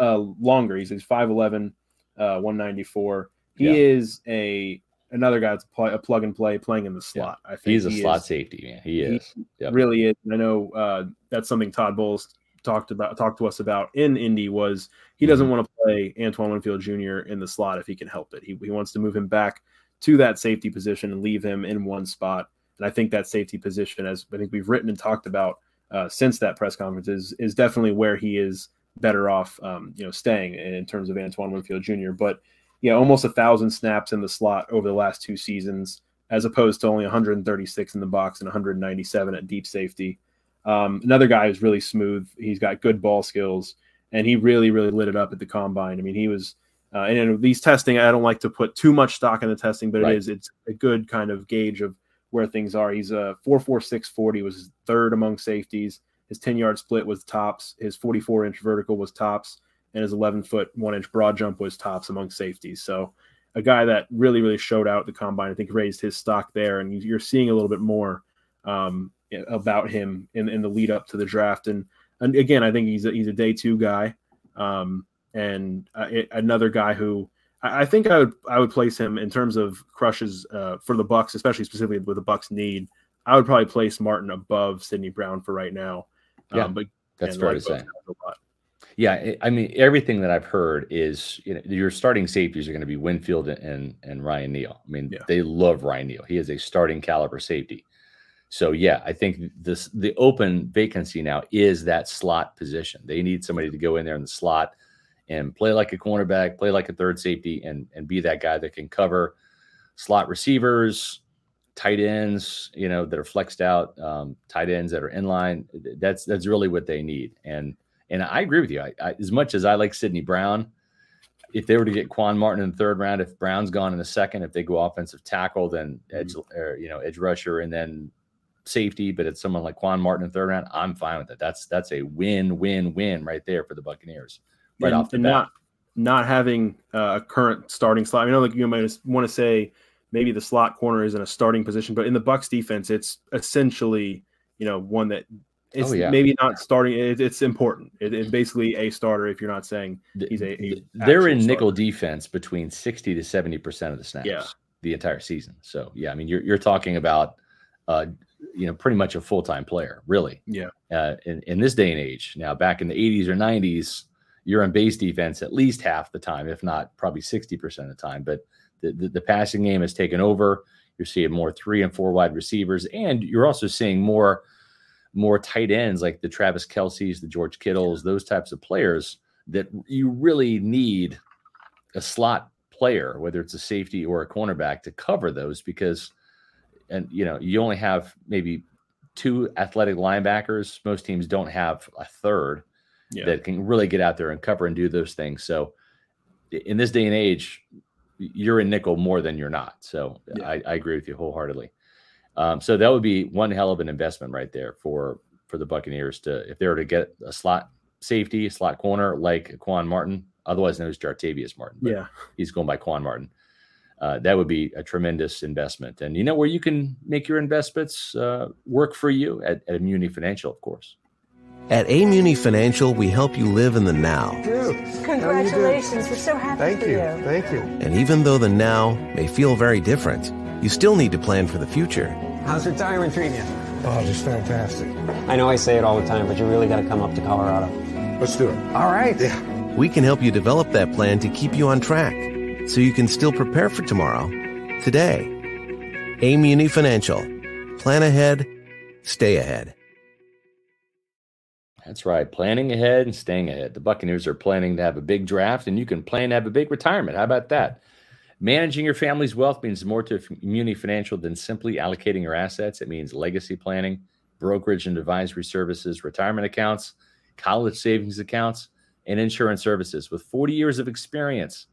uh, longer, he's he's five eleven, uh, one ninety four. He yeah. is a another guy that's play, a plug and play playing in the slot. Yeah. I think he's a he slot is, safety man. He is. He yep. really is. I know uh, that's something Todd Bowles talked about talked to us about in Indy was he doesn't mm-hmm. want to play Antoine Winfield Jr. in the slot if he can help it. He, he wants to move him back to that safety position and leave him in one spot. And I think that safety position, as I think we've written and talked about uh, since that press conference, is is definitely where he is better off, um, you know, staying in terms of Antoine Winfield Jr. But yeah, almost a thousand snaps in the slot over the last two seasons, as opposed to only 136 in the box and 197 at deep safety. Um, another guy who's really smooth. He's got good ball skills, and he really, really lit it up at the combine. I mean, he was. Uh, and these testing, I don't like to put too much stock in the testing, but right. it is it's a good kind of gauge of where things are. He's a four four six forty was third among safeties. His ten yard split was tops. His forty four inch vertical was tops, and his eleven foot one inch broad jump was tops among safeties. So a guy that really really showed out the combine. I think raised his stock there, and you're seeing a little bit more um, about him in, in the lead up to the draft. And, and again, I think he's a, he's a day two guy, um, and uh, it, another guy who I, I, think I would I would place him in terms of crushes uh, for the Bucs, especially specifically with the Bucs need. I would probably place Martin above Sydney Brown for right now. Yeah, um, but that's fair to say. Yeah, I mean everything that I've heard is you know your starting safeties are going to be Winfield and and Ryan Neal. I mean yeah. they love Ryan Neal. He is a starting caliber safety. So yeah, I think this the open vacancy now is that slot position. They need somebody to go in there in the slot and play like a cornerback, play like a third safety, and and be that guy that can cover slot receivers, tight ends, you know, that are flexed out, um, tight ends that are in line. That's that's really what they need. And and I agree with you. I, I, as much as I like Sydney Brown, if they were to get Quan Martin in the third round, if Brown's gone in the second, if they go offensive tackle, then edge, mm-hmm. or, you know, edge rusher, and then safety, but it's someone like Quan Martin in third round, I'm fine with it. That's that's a win, win, win right there for the Buccaneers. Right and, off the bat. not not having uh, a current starting slot. I know, like you might want to say maybe the slot corner is in a starting position, but in the Bucs defense, it's essentially you know one that it's Oh, yeah. maybe not starting. It, it's important. It, it's basically a starter if you're not saying he's a. a they're in nickel starter. defense between 60 to 70 percent of the snaps Yeah. the entire season so yeah i mean you're, you're talking about uh you know pretty much a full-time player really. Yeah. uh in, in this day and age. Now back in the 80s or 90s you're in base defense at least half the time if not probably 60 percent of the time. But the, the, the passing game has taken over. You're seeing more three and four wide receivers and you're also seeing more more tight ends like the Travis Kelce's, the George Kittles, those types of players that you really need a slot player, whether it's a safety or a cornerback, to cover those because, and you know, you only have maybe two athletic linebackers. Most teams don't have a third Yeah. that can really get out there and cover and do those things. So, in this day and age, you're in nickel more than you're not. So, Yeah. I, I agree with you wholeheartedly. Um, so that would be one hell of an investment right there for for the Buccaneers to if they were to get a slot safety, slot corner like Quan Martin, otherwise known as Jartavius Martin. but Yeah. he's going by Quan Martin. Uh, that would be a tremendous investment, and you know where you can make your investments uh, work for you at, at AMuni Financial, of course. At AMuni Financial, we help you live in the now. Dude, Congratulations. We're so happy Thank for you. you. Thank you. And even though the now may feel very different, you still need to plan for the future. How's retirement treating you? Oh, just fantastic. I know I say it all the time, but you really got to come up to Colorado. Let's do it. All right. Yeah. We can help you develop that plan to keep you on track so you can still prepare for tomorrow today. AMuni Financial. Plan ahead, stay ahead. That's right. Planning ahead and staying ahead. The Buccaneers are planning to have a big draft, and you can plan to have a big retirement. How about that? Managing your family's wealth means more to AMuni Financial than simply allocating your assets. It means legacy planning, brokerage and advisory services, retirement accounts, college savings accounts, and insurance services. With 40 years of experience,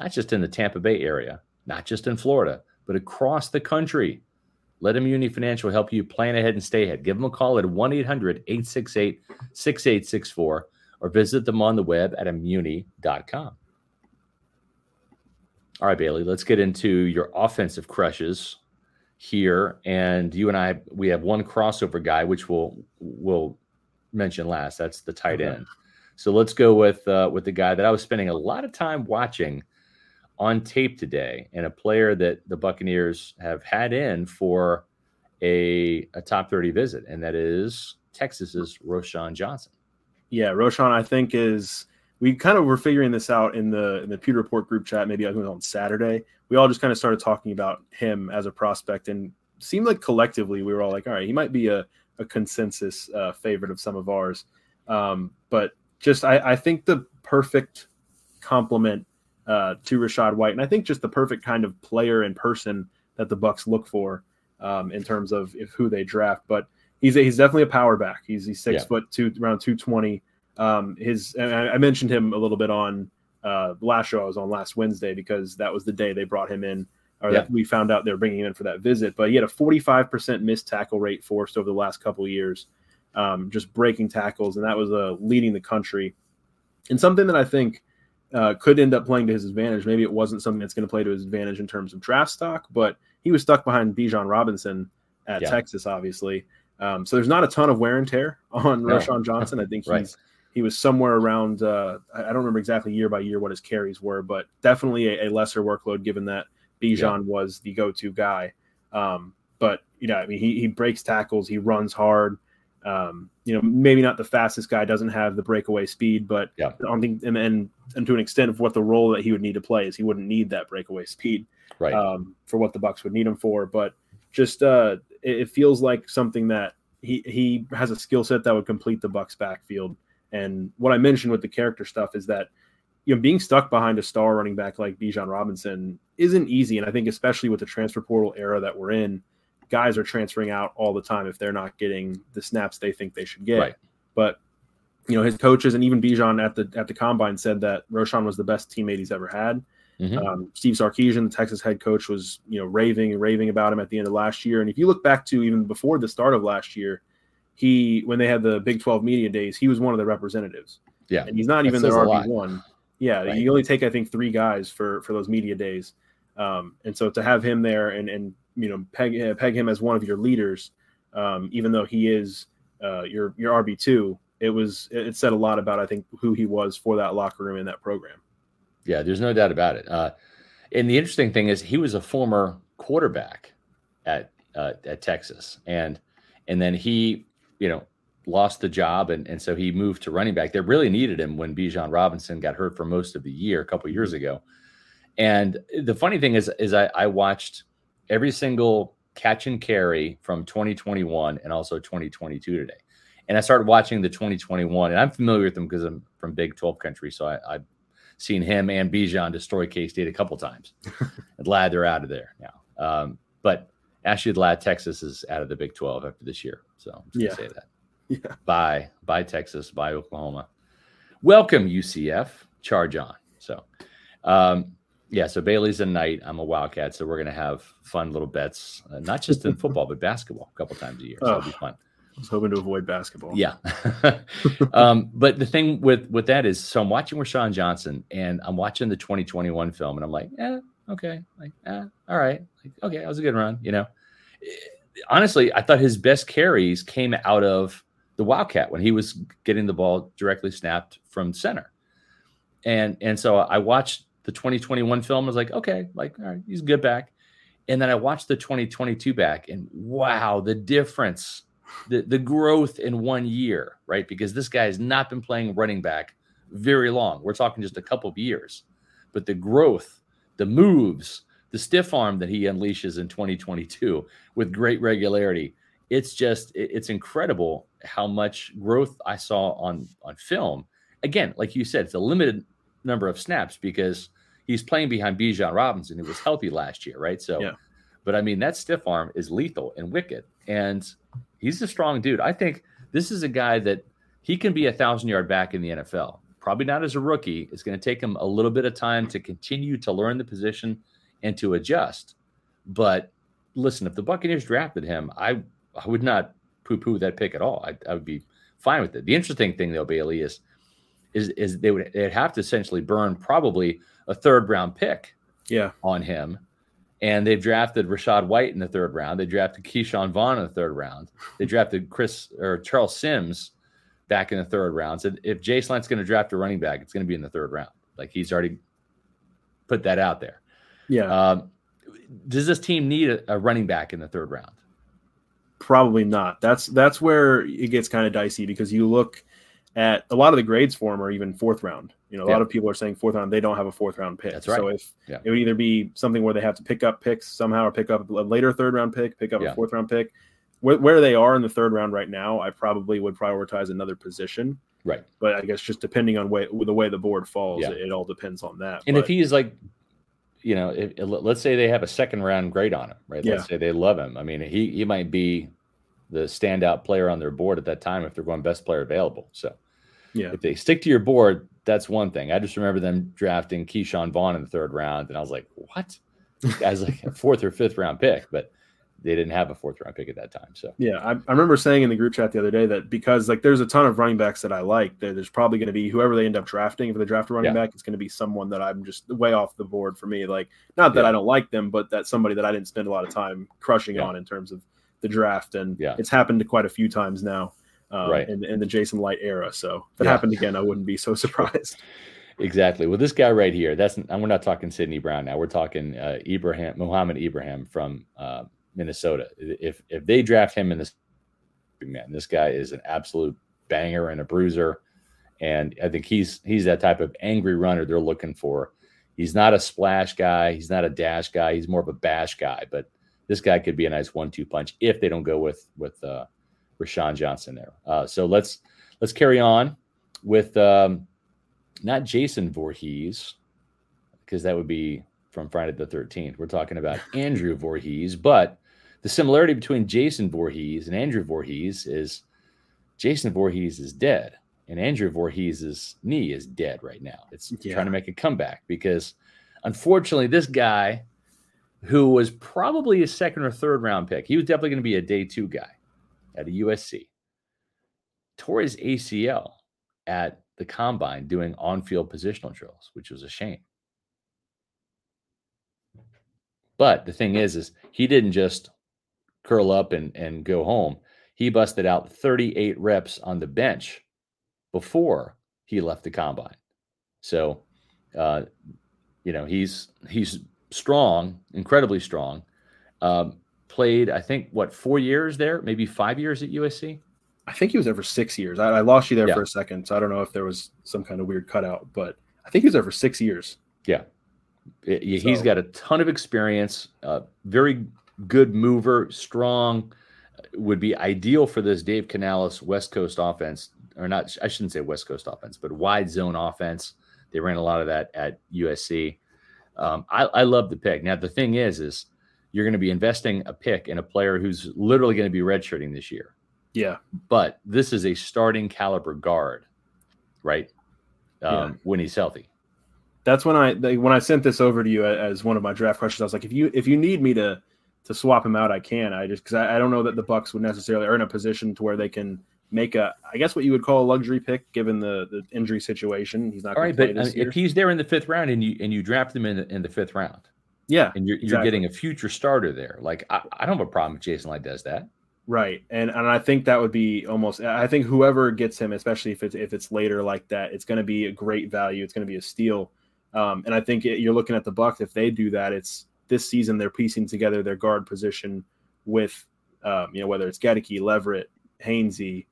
not just in the Tampa Bay area, not just in Florida, but across the country. Let AMuni Financial help you plan ahead and stay ahead. Give them a call at 1 800 868 6864 or visit them on the web at amuni.com. All right, Bailey, let's get into your offensive crushes here. And you and I, we have one crossover guy, which we'll we'll mention last. That's the tight Okay. end. So let's go with uh, with the guy that I was spending a lot of time watching on tape today, and a player that the Buccaneers have had in for a, a top 30 visit, and that is Texas's Roschon Johnson. Yeah, Roschon, I think is we kind of were figuring this out in the in the Pewter Report group chat. Maybe I think on Saturday. We all just kind of started talking about him as a prospect, and seemed like collectively we were all like, all right, he might be a, a consensus uh, favorite of some of ours. Um, but just I, I think the perfect complement uh, to Rachaad White, and I think just the perfect kind of player and person that the Bucs look for um, in terms of if who they draft. But he's a, he's definitely a power back. He's he's six Yeah. foot two, around two twenty. Um, his and I, I mentioned him a little bit on uh, last show I was on last Wednesday because that was the day they brought him in, or Yeah. that we found out they were bringing him in for that visit. But he had a forty five percent missed tackle rate forced over the last couple of years, um, just breaking tackles, and that was uh, leading the country. And something that I think uh, could end up playing to his advantage. Maybe it wasn't something that's going to play to his advantage in terms of draft stock, but he was stuck behind Bijan Robinson at Yeah. Texas, obviously. Um, so there's not a ton of wear and tear on No. Roschon Johnson. I think Right. he's he was somewhere around uh, I don't remember exactly year by year what his carries were, but definitely a, a lesser workload given that Bijan was the go-to guy. Um, but you know, I mean, he he breaks tackles, he runs hard. Um, you know, maybe not the fastest guy, doesn't have the breakaway speed, but Yeah. I don't think, and, and and to an extent of what the role that he would need to play is, he wouldn't need that breakaway speed Right. um, for what the Bucs would need him for. But just uh, it, it feels like something that he he has a skill set that would complete the Bucs backfield. And what I mentioned with the character stuff is that you know being stuck behind a star running back like Bijan Robinson isn't easy. And I think especially with the transfer portal era that we're in, guys are transferring out all the time if they're not getting the snaps they think they should get. Right. But you know his coaches and even Bijan at the at the combine said that Roschon was the best teammate he's ever had. Mhm. Um, Steve Sarkisian, the Texas head coach, was you know raving and raving about him at the end of last year. And if you look back to even before the start of last year, he when they had the Big 12 media days, he was one of the representatives. Yeah. and he's not That even their. RB one. Yeah, Right. you only take I think three guys for for those media days, um, and so to have him there and and you know peg uh, peg him as one of your leaders, um, even though he is uh, your your RB two, it was it said a lot about I think who he was for that locker room in that program. Yeah, there's no doubt about it. Uh, and the interesting thing is, he was a former quarterback at uh, at Texas, and and then he, you know, lost the job, and and so he moved to running back. They really needed him when Bijan Robinson got hurt for most of the year a couple years ago. And the funny thing is, is I, I watched every single catch and carry from 2021 and also 2022 today. And I started watching the 2021, and I'm familiar with them because I'm from Big 12 country, so I, I've seen him and Bijan destroy K State a couple times. and glad they're out of there now. Um, but actually, glad Texas is out of the Big 12 after this year. So I'm just Yeah. gonna say that. Yeah. Bye, bye Texas, bye Oklahoma. Welcome UCF, charge on. So, um, yeah. So Bailey's a knight. I'm a Wildcat, so we're gonna have fun little bets, uh, not just in football but basketball, a couple times a year. So it'll be Oh. fun. I was hoping to avoid basketball. Yeah. um, but the thing with with that is, so I'm watching Roschon Johnson, and I'm watching the 2021 film, and I'm like, eh, okay, like, eh, all right, like, okay, that was a good run, you know. Eh, Honestly, I thought his best carries came out of the Wildcat when he was getting the ball directly snapped from center, and and so I watched the 2021 film. I was like, okay, like, all right, he's good back. And then I watched the 2022 back, and wow, the difference the the growth in one year, right? Because this guy has not been playing running back very long. We're talking just a couple of years, but the growth, the moves, the stiff arm that he unleashes in 2022 with great regularity, it's just it's incredible how much growth I saw on on film. Again, like you said, it's a limited number of snaps because he's playing behind Bijan Robinson, who was healthy last year, right? So, Yeah. but I mean that stiff arm is lethal and wicked, and he's a strong dude. I think this is a guy that he can be a thousand yard back in the NFL. Probably not as a rookie. It's going to take him a little bit of time to continue to learn the position and to adjust. But listen, if the Buccaneers drafted him, I I would not poo poo that pick at all. I, I would be fine with it. The interesting thing though, Bailey, is is is they would they'd have to essentially burn probably a third round pick Yeah. on him. And they've drafted Rachaad White in the third round. They drafted Ke'Shawn Vaughn in the third round. They drafted Chris or Charles Sims back in the third round. So if Jason Licht's going to draft a running back, it's going to be in the third round. Like he's already put that out there. Yeah. Um, does this team need a, a running back in the third round? Probably not. That's that's where it gets kind of dicey because you look at a lot of the grades for him are even fourth round. You know, a Yeah. lot of people are saying fourth round. They don't have a fourth round pick. That's right. So if Yeah. it would either be something where they have to pick up picks somehow, or pick up a later third round pick, pick up Yeah. a fourth round pick. Where, where they are in the third round right now, I probably would prioritize another position. Right. But I guess just depending on way, the way the board falls, it, it all depends on that. And But if he's like, you know, if, let's say they have a second round grade on him, right? Let's say they love him. I mean, he he might be the standout player on their board at that time if they're going best player available. So yeah, if they stick to your board, that's one thing. I just remember them drafting Ke'Shawn Vaughn in the third round, and I was like, what? As like a fourth or fifth round pick, but they didn't have a fourth round pick at that time. So Yeah, I, I remember saying in the group chat the other day that because like there's a ton of running backs that I like, there, there's probably going to be whoever they end up drafting. If they draft a running Yeah. back, it's going to be someone that I'm just way off the board for me. Like, not that Yeah. I don't like them, but that's somebody that I didn't spend a lot of time crushing Yeah. on in terms of the draft. And Yeah. it's happened quite a few times now, um, Right. in, in the Jason Licht era. So if it Yeah. happened again, I wouldn't be so surprised. Exactly. Well, this guy right here, that's and we're not talking Sydney Brown now. We're talking uh, Ibrahim Mohamed Ibrahim from uh, Minnesota. If if they draft him in this man, this guy is an absolute banger and a bruiser. And I think he's he's that type of angry runner they're looking for. He's not a splash guy, he's not a dash guy, he's more of a bash guy, but this guy could be a nice one-two punch if they don't go with with uh Roschon Johnson there. Uh, so let's let's carry on with um not Jason Voorhees, because that would be from Friday the 13th. We're talking about Andrew Voorhees, but the similarity between Jason Voorhees and Andrew Voorhees is Jason Voorhees is dead, and Andrew Voorhees' knee is dead right now. It's Yeah. trying to make a comeback because Unfortunately, this guy, who was probably a second or third round pick, he was definitely going to be a day two guy at a USC, tore his ACL at the combine doing on field positional drills, which was a shame. But the thing is, is he didn't just curl up and, and go home. He busted out 38 reps on the bench before he left the combine. So, uh, you know, he's he's strong, incredibly strong. Um, played, I think, what four years there, maybe five years at USC. I think he was there for six years. I, I lost you there Yeah. for a second, so I don't know if there was some kind of weird cutout, but I think he was there for six years. Yeah. I- I- He's So- got a ton of experience, uh, very good mover, strong, uh, would be ideal for this Dave Canales West Coast offense, or not, I shouldn't say West Coast offense, but wide zone offense. They ran a lot of that at USC. Um, I, I love the pick. Now, the thing is, is you're going to be investing a pick in a player who's literally going to be redshirting this year. Yeah, But this is a starting caliber guard, right? Um, Yeah. When he's healthy. that's when I when I sent this over to you as one of my draft questions. I was like, if you if you need me to to swap him out, I can. I just because I, I don't know that the Bucs would necessarily are in a position to where they can make a I guess what you would call a luxury pick given the the injury situation. He's not All right, but uh, if he's there in the fifth round and you and you draft him in the, in the fifth round, yeah, and you're you're getting a future starter there, like I, I don't have a problem if Jason Licht does that. Right, and and I think that would be almost. I think whoever gets him, especially if it's if it's later like that, it's going to be a great value. It's going to be a steal. Um, and I think it, you're looking at the Bucs. If they do that, it's this season they're piecing together their guard position with, um, you know, whether it's Goedeke, Leverett, Hainsey,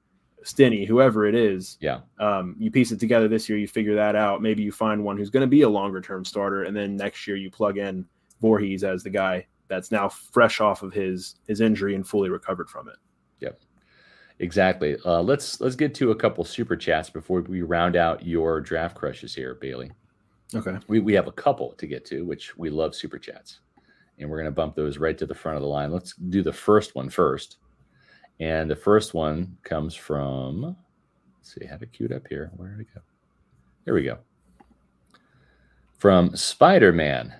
Stinnie, whoever it is. Yeah, Um, you piece it together this year, you figure that out. Maybe you find one who's going to be a longer term starter, and then next year you plug in Voorhees as the guy that's now fresh off of his his injury and fully recovered from it. Yep. Exactly. Uh, let's let's get to a couple super chats before we round out your draft crushes here, Bailey. Okay. We we have a couple to get to, which we love super chats, and we're gonna bump those right to the front of the line. Let's do the first one first, and the first one comes from. Let's see, I have it queued up here. Where did it go? There we go. From Spider Man.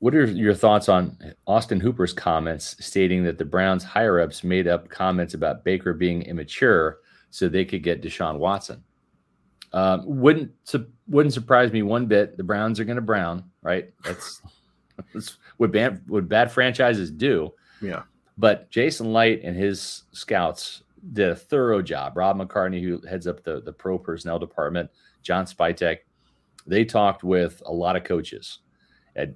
What are your thoughts on Austin Hooper's comments stating that the Browns higher ups made up comments about Baker being immature so they could get Deshaun Watson? Um, wouldn't su- wouldn't surprise me one bit. The Browns are going to Brown, right? That's, that's what what bad franchises do. Yeah. But Jason Licht and his scouts did a thorough job. Rob McCartney, who heads up the, the pro personnel department, John Spytek, they talked with a lot of coaches at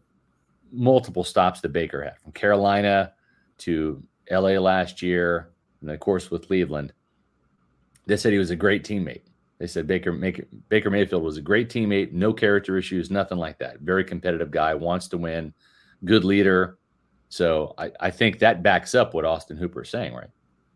multiple stops that Baker had from Carolina to LA last year, and of course with Cleveland. They said he was a great teammate. They said Baker Baker, Baker Mayfield was a great teammate, no character issues, nothing like that. Very competitive guy, wants to win, good leader. So I, I think that backs up what Austin Hooper is saying, right?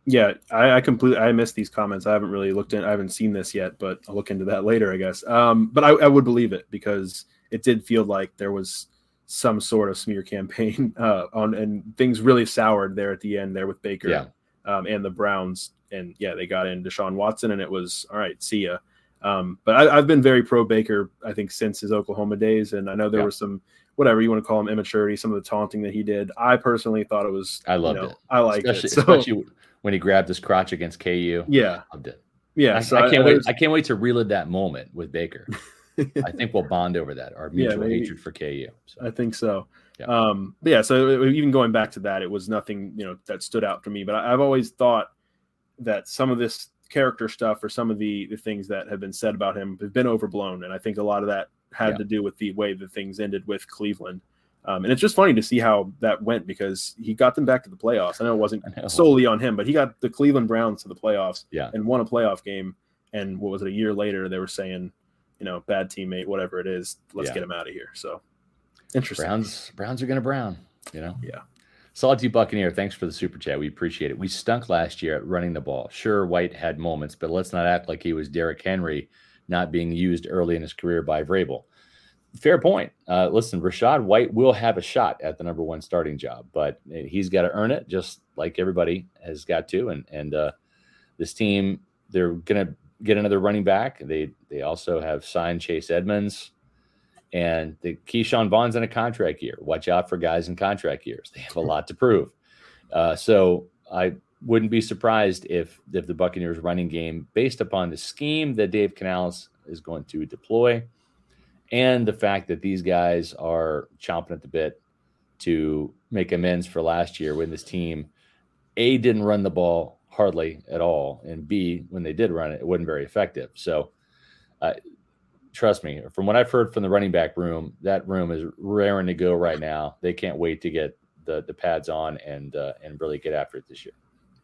Yeah, I, I completely I missed these comments. I haven't really looked in. I haven't seen this yet, but I'll look into that later, I guess. Um, but I, I would believe it because it did feel like there was some sort of smear campaign uh, on, and things really soured there at the end there with Baker Yeah. um, and the Browns. And yeah, they got in Deshaun Watson, and it was all right. See ya. Um, but I, I've been very pro Baker, I think, since his Oklahoma days, and I know there Yeah. was some whatever you want to call him immaturity, some of the taunting that he did. I personally thought it was. I you loved know, it. I liked especially, it. So especially when he grabbed his crotch against KU. yeah, Loved it. yeah. I, so I can't wait. there's- I can't wait to relive that moment with Baker. I think we'll bond over that. Our mutual maybe. hatred for KU. So, I think so. Yeah. Um, yeah, so even going back to that, it was nothing, you know, that stood out for me. But I, I've always thought that some of this character stuff or some of the the things that have been said about him have been overblown, and I think a lot of that had Yeah. to do with the way that things ended with Cleveland. Um, and it's just funny to see how that went because he got them back to the playoffs. I know it wasn't know. solely on him, but he got the Cleveland Browns to the playoffs Yeah. and won a playoff game. And what was it? A year later, they were saying, you know, bad teammate, whatever it is, let's Yeah. get him out of here. So interesting. Browns Browns are going to Brown. You know. Yeah. Solid T Buccaneer, thanks for the super chat. We appreciate it. We stunk last year at running the ball. Sure, White had moments, but let's not act like he was Derrick Henry, not being used early in his career by Vrabel. Fair point. Uh, listen, Rachaad White will have a shot at the number one starting job, but he's got to earn it, just like everybody has got to. And and uh, this team, they're gonna get another running back. They they also have signed Chase Edmonds. And the Ke'Shawn Vaughn's in a contract year. Watch out for guys in contract years. They have a lot to prove. Uh, so I wouldn't be surprised if if the Buccaneers running game, based upon the scheme that Dave Canales is going to deploy, and the fact that these guys are chomping at the bit to make amends for last year when this team a didn't run the ball hardly at all, and b when they did run it, it wasn't very effective. So. Uh, trust me, from what I've heard from the running back room, that room is raring to go right now. They can't wait to get the the pads on and uh, and really get after it this year.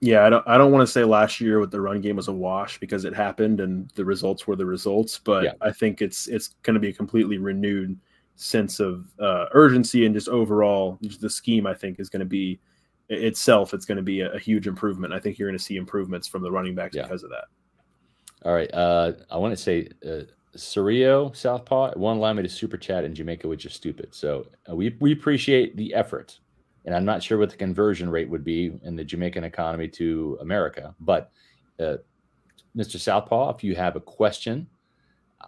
Yeah, I don't I don't want to say last year with the run game was a wash because it happened and the results were the results, but Yeah. I think it's it's going to be a completely renewed sense of uh, urgency and just overall just the scheme. I think is going to be itself. It's going to be a, a huge improvement. I think you're going to see improvements from the running backs Yeah. because of that. All right, uh, I want to say uh, Surreo Southpaw won't allow me to super chat in Jamaica, which is stupid. So uh, we we appreciate the effort, and I'm not sure what the conversion rate would be in the Jamaican economy to America, but uh, Mr. Southpaw, if you have a question,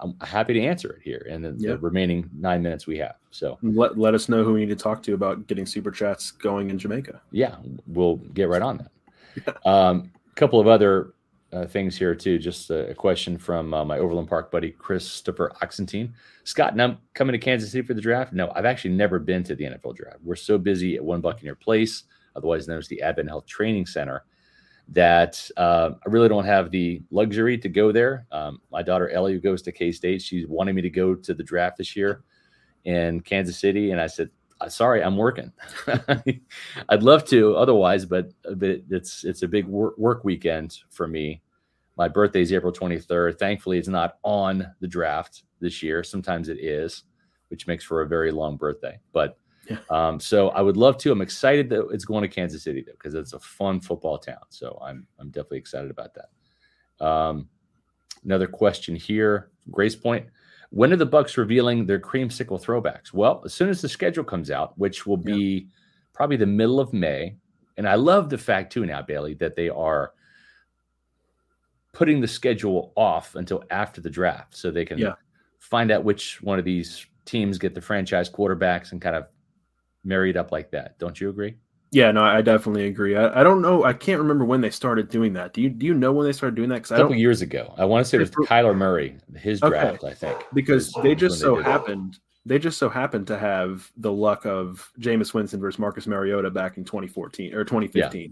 I'm happy to answer it here in the, Yeah. the remaining nine minutes we have. So Let let us know who we need to talk to about getting super chats going in Jamaica. yeah, we'll get right on that. A um, couple of other uh, things here too. Just a, question from uh, my Overland Park buddy Christopher Oxentine. Scott, I'm coming to Kansas City for the draft. No, I've actually never been to the NFL draft. We're so busy at One Buccaneer Place, otherwise known as the Advent Health Training Center, that uh, I really don't have the luxury to go there. Um, my daughter Ellie, who goes to K State, she's wanting me to go to the draft this year in Kansas City, and I said, "Uh, "Sorry, I'm working. I'd love to otherwise, but but it's it's a big work, work weekend for me. My birthday is April 23rd. Thankfully, it's not on the draft this year. Sometimes it is, which makes for a very long birthday. But Yeah. um, so I would love to. I'm excited that it's going to Kansas City though, because it's a fun football town. So I'm I'm definitely excited about that. Um, another question here, Grace Point. When are the Bucs revealing their creamsicle throwbacks? Well, as soon as the schedule comes out, which will be probably the middle of May. And I love the fact too now, Bailey, that they are putting the schedule off until after the draft so they can Yeah. find out which one of these teams get the franchise quarterbacks and kind of marry it up like that. Don't you agree? Yeah, no, I definitely agree. I, I don't know. I can't remember when they started doing that. Do you do you know when they started doing that? Because A couple years ago. I want to say it was April- Kyler Murray, his Okay. draft, I think. because they just so that. happened they just so happened to have the luck of Jameis Winston versus Marcus Mariota back in 2014 or 2015. Yeah.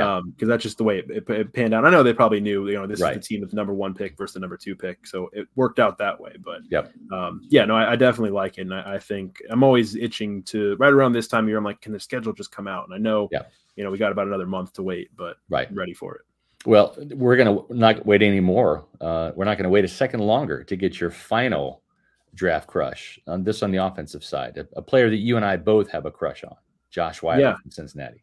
Um, because that's just the way it, it, it panned out. I know they probably knew, you know, this Right. is the team with the number one pick versus the number two pick, so it worked out that way. But Yep. um, yeah, no, I, I definitely like it, and I, I think I'm always itching to right around this time of year. I'm like, can the schedule just come out? And I know, Yeah. you know, we got about another month to wait, but Right. I'm ready for it. Well, we're going to not wait anymore. Uh, we're not going to wait a second longer to get your final draft crush on this on the offensive side. A, a player that you and I both have a crush on, Josh Whyle Yeah. from Cincinnati.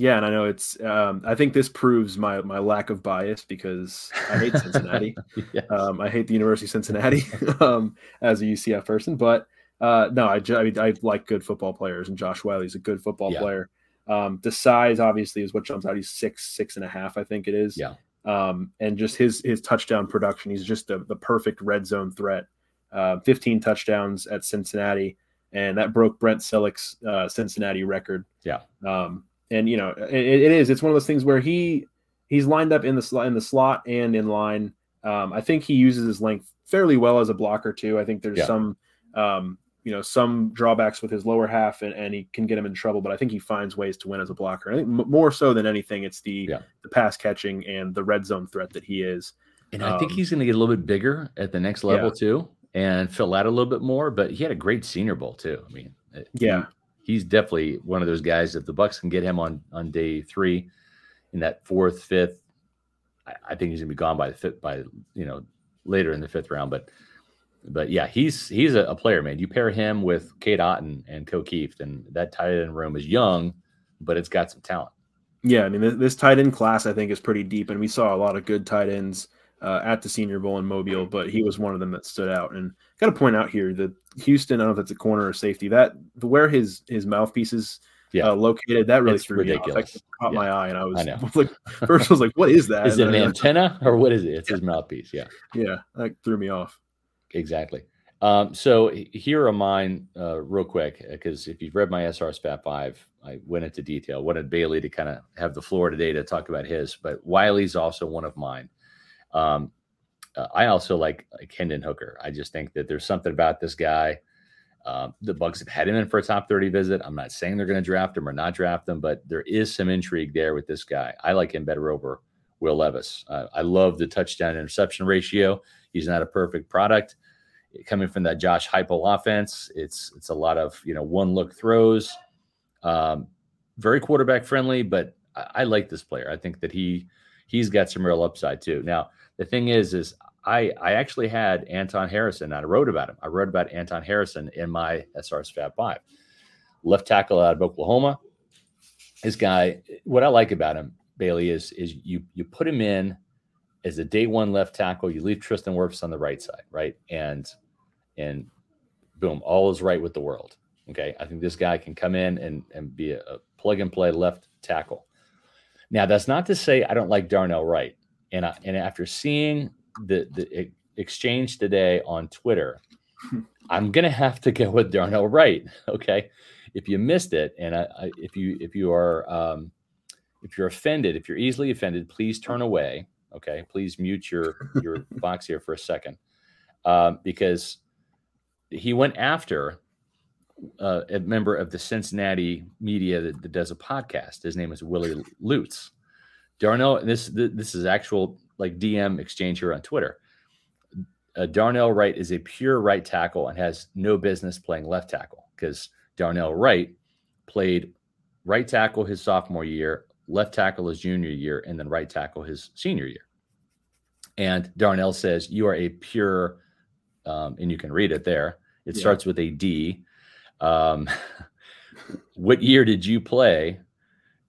Yeah, and I know it's. Um, I think this proves my my lack of bias because I hate Cincinnati. Yes. um, I hate the University of Cincinnati um, as a UCF person, but uh, no, I, I mean I like good football players, and Josh Whyle's a good football Yeah. player. Um, the size obviously is what jumps out. He's six six and a half, I think it is. Yeah. Um, and just his his touchdown production, he's just the the perfect red zone threat. Uh, 15 touchdowns at Cincinnati, and that broke Brent Celek's uh, Cincinnati record. Yeah. Um, and you know it, it is it's one of those things where he he's lined up in the slot in the slot and in line um, i think he uses his length fairly well as a blocker too i think there's Yeah. some um, you know some drawbacks with his lower half and, and he can get him in trouble but i think he finds ways to win as a blocker i think m- more so than anything it's the Yeah. the pass catching and the red zone threat that he is And I think Um, he's going to get a little bit bigger at the next level too, and fill out a little bit more. But he had a great Senior Bowl too. I mean, he- Yeah. He's definitely one of those guys. If the Bucs can get him on on day three, in that fourth, fifth, I, I think he's to be gone by the fifth, by you know later in the fifth round. But but yeah, he's he's a, a player, man. You pair him with Cade Otton and Ko Kieft, and that tight end room is young, but it's got some talent. Yeah, I mean this, this tight end class I think is pretty deep, and we saw a lot of good tight ends uh, at the Senior Bowl in Mobile, but he was one of them that stood out. And got to point out here that Houston, I don't know if it's a corner or safety, that where his his mouthpieces Yeah. uh, located, that really It's threw me off. ridiculous. That caught Yeah. my eye, and I was, I like, first I was like, "What is that?" Is it an antenna or what is it? It's his mouthpiece. Yeah. Yeah, that threw me off. Exactly. Um, so here are mine, uh, real quick, because if you've read my SR's Fab Five, I went into detail. Wanted Bailey to kind of have the floor today to talk about his, but Whyle's also one of mine. Um, uh, I also like, like Hendon Hooker. I just think that there's something about this guy. Uh, the Bucs have had him in for a top 30 visit. I'm not saying they're going to draft him or not draft him, but there is some intrigue there with this guy. I like him better over Will Levis. Uh, I love the touchdown interception ratio. He's not a perfect product coming from that Josh Heupel offense. It's it's a lot of you know one look throws. Um, very quarterback friendly, but I, I like this player. I think that he he's got some real upside too. Now the thing is, is I I actually had Anton Harrison. I wrote about him. I wrote about Anton Harrison in my SR's Fab Five, left tackle out of Oklahoma. This guy, what I like about him, Bailey, is is you you put him in as a day one left tackle. You leave Tristan Wirfs on the right side, right, and and boom, all is right with the world. Okay, I think this guy can come in and and be a, a plug and play left tackle. Now, that's not to say I don't like Darnell Wright. And I, and after seeing the the exchange today on Twitter, I'm gonna have to go with Darnell Wright. Okay, if you missed it, and I, I, if you if you are um, if you're offended, if you're easily offended, please turn away. Okay, please mute your your box here for a second, um, because he went after uh, a member of the Cincinnati media that, that, does a podcast. His name is Willie Lutz. Darnell, this this is actual like DM exchange here on Twitter. Uh, Darnell Wright is a pure right tackle and has no business playing left tackle because Darnell Wright played right tackle his sophomore year, left tackle his junior year, and then right tackle his senior year. And Darnell says, You are a pure, um, and you can read it there. It yeah. starts with a D. Um, what year did you play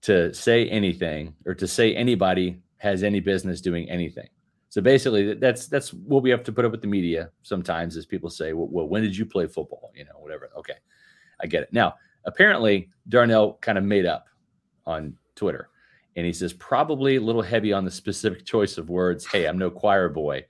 to say anything or to say anybody has any business doing anything. So basically, that's that's what we have to put up with the media sometimes. Is people say, well, well, when did you play football? You know, whatever. Okay, I get it. Now, apparently, Darnell kind of made up on Twitter, and he says probably a little heavy on the specific choice of words. Hey, I'm no choir boy,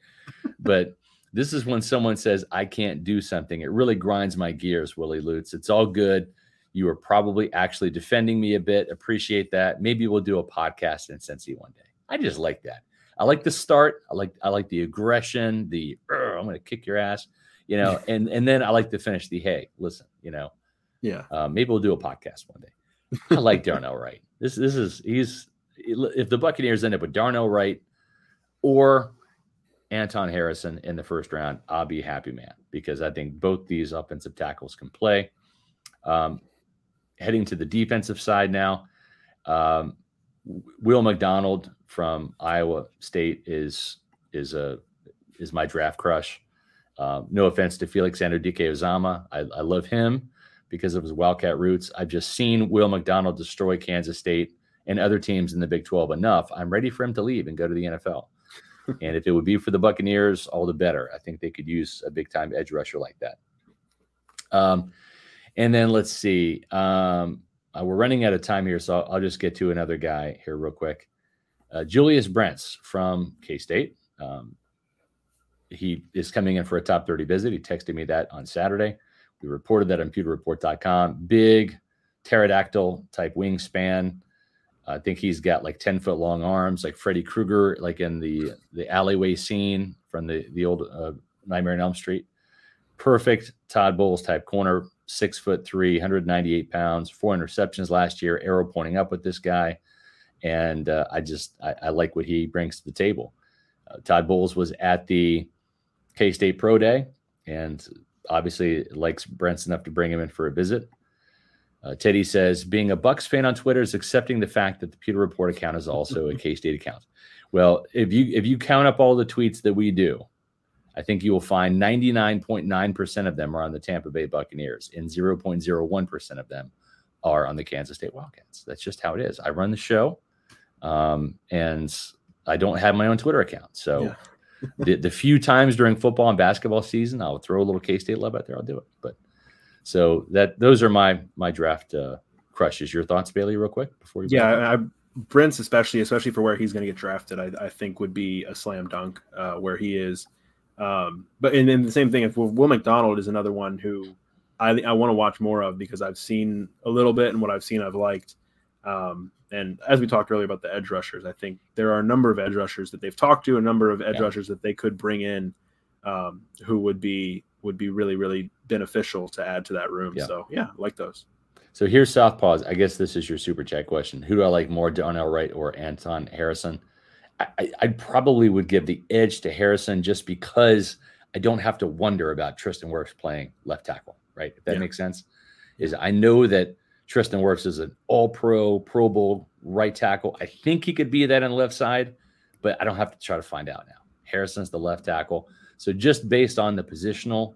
but this is when someone says I can't do something. It really grinds my gears, Willie Lutz. It's all good. You are probably actually defending me a bit. Appreciate that. Maybe we'll do a podcast in Cincy one day. I just like that. I like the start. I like I like the aggression. The I'm going to kick your ass, you know, and and then I like to finish the hey, listen, you know, yeah. Uh, maybe we'll do a podcast one day. I like Darnell Wright. This this is he's if the Buccaneers end up with Darnell Wright or Anton Harrison in the first round, I'll be happy man because I think both these offensive tackles can play. Um, heading to the defensive side now. Um, Will McDonald from Iowa State is is a is my draft crush. Um, no offense to Felix Anudike-Uzomah, I, I love him because of his Wildcat roots. I've just seen Will McDonald destroy Kansas State and other teams in the Big 12 enough. I'm ready for him to leave and go to the NFL. and if it would be for the Buccaneers, all the better. I think they could use a big time edge rusher like that. Um, and then let's see. Um, uh, we're running out of time here, so I'll, just get to another guy here real quick. Uh, Julius Brents from K State. Um, he is coming in for a top 30 visit. He texted me that on Saturday. We reported that on pewterreport.com. Big pterodactyl type wingspan. I think he's got like 10 foot long arms, like Freddy Krueger, like in the the alleyway scene from the the old uh, Nightmare on Elm Street. Perfect Todd Bowles type corner six foot three, 198 pounds, four interceptions last year, arrow pointing up with this guy. And uh, I just, I, I, like what he brings to the table. Uh, Todd Bowles was at the K State Pro Day and obviously likes Brents enough to bring him in for a visit. Uh, Teddy says, being a Bucs fan on Twitter is accepting the fact that the Pewter Report account is also a K State account. Well, if you if you count up all the tweets that we do, I think you will find 99.9% of them are on the Tampa Bay Buccaneers, and 0.01% of them are on the Kansas State Wildcats. That's just how it is. I run the show, um, and I don't have my own Twitter account. So yeah. the, the few times during football and basketball season, I'll throw a little K State love out there. I'll do it. But so that those are my my draft uh, crushes. Your thoughts, Bailey, real quick before you. Yeah, I, Brents, especially especially for where he's going to get drafted, I, I, think would be a slam dunk. Uh, where he is Um, but and then the same thing if Will McDonald is another one who I I want to watch more of because I've seen a little bit and what I've seen I've liked. Um, and as we talked earlier about the edge rushers, I think there are a number of edge rushers that they've talked to, a number of edge yeah. rushers that they could bring in, um, who would be would be really really beneficial to add to that room. Yeah. So yeah, I like those. So here's Southpaws. I guess this is your super chat question. Who do I like more, Darnell Wright or Anton Harrison? I, I probably would give the edge to Harrison just because I don't have to wonder about Tristan Wirfs playing left tackle, right? If that yeah. makes sense. Is I know that Tristan Wirfs is an all pro, Pro Bowl right tackle. I think he could be that on the left side, but I don't have to try to find out now. Harrison's the left tackle. So just based on the positional,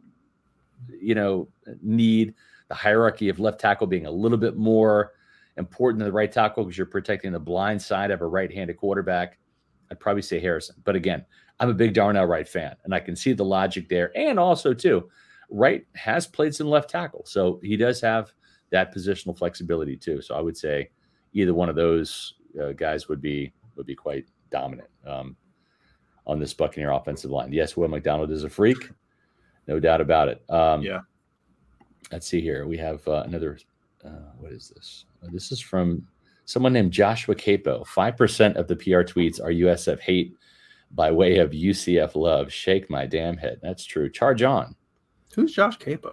you know, need, the hierarchy of left tackle being a little bit more important than the right tackle because you're protecting the blind side of a right-handed quarterback. I'd probably say Harrison. But again, I'm a big Darnell Wright fan, and I can see the logic there. And also, too, Wright has played some left tackle, so he does have that positional flexibility too. So I would say either one of those uh, guys would be would be quite dominant. Um, on this Buccaneer offensive line. Yes, Will McDonald is a freak, no doubt about it. Um, yeah. Let's see here. We have uh, another. Uh, what is this? Uh, this is from someone named Joshua Queipo. Five percent of the PR tweets are USF hate by way of UCF love. Shake my damn head. That's true. Charge on. Who's Josh Queipo?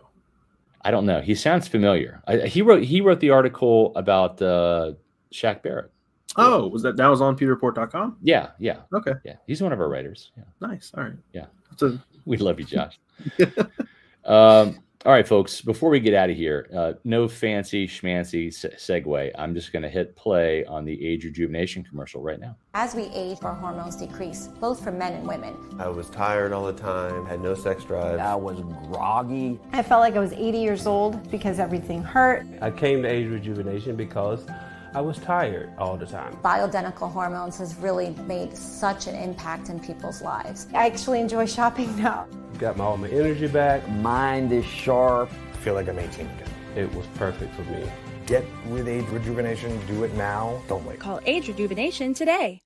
I don't know. He sounds familiar. I, he wrote he wrote the article about uh, Shaq Barrett. Oh, was that that was on pewterreport.com? Yeah, yeah. Okay. Yeah. He's one of our writers. Yeah. Nice. All right. Yeah. A... We love you, Josh. um, all right, folks, before we get out of here, uh, no fancy schmancy se- segue. I'm just going to hit play on the age rejuvenation commercial right now. As we age, our hormones decrease, both for men and women. I was tired all the time, had no sex drive. I was groggy. I felt like I was 80 years old because everything hurt. I came to age rejuvenation because I was tired all the time. Bioidentical hormones has really made such an impact in people's lives. I actually enjoy shopping now. Got my, all my energy back. Mind is sharp. I feel like I'm 18 again. It was perfect for me. Get with age rejuvenation. Do it now. Don't wait. Call age rejuvenation today.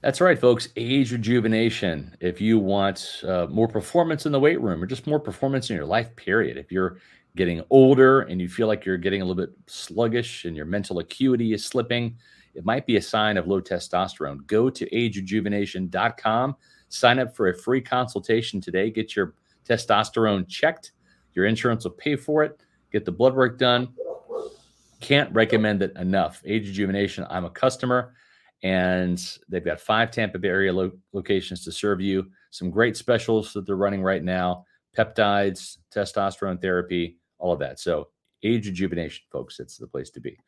That's right, folks. Age rejuvenation. If you want uh, more performance in the weight room or just more performance in your life, period. If you're getting older and you feel like you're getting a little bit sluggish and your mental acuity is slipping, it might be a sign of low testosterone. Go to agerejuvenation.com, sign up for a free consultation today, get your testosterone checked. Your insurance will pay for it. Get the blood work done. Can't recommend it enough. Age Rejuvenation, I'm a customer, and they've got five Tampa Bay area lo- locations to serve you. Some great specials that they're running right now peptides, testosterone therapy, all of that. So age rejuvenation, folks, it's the place to be.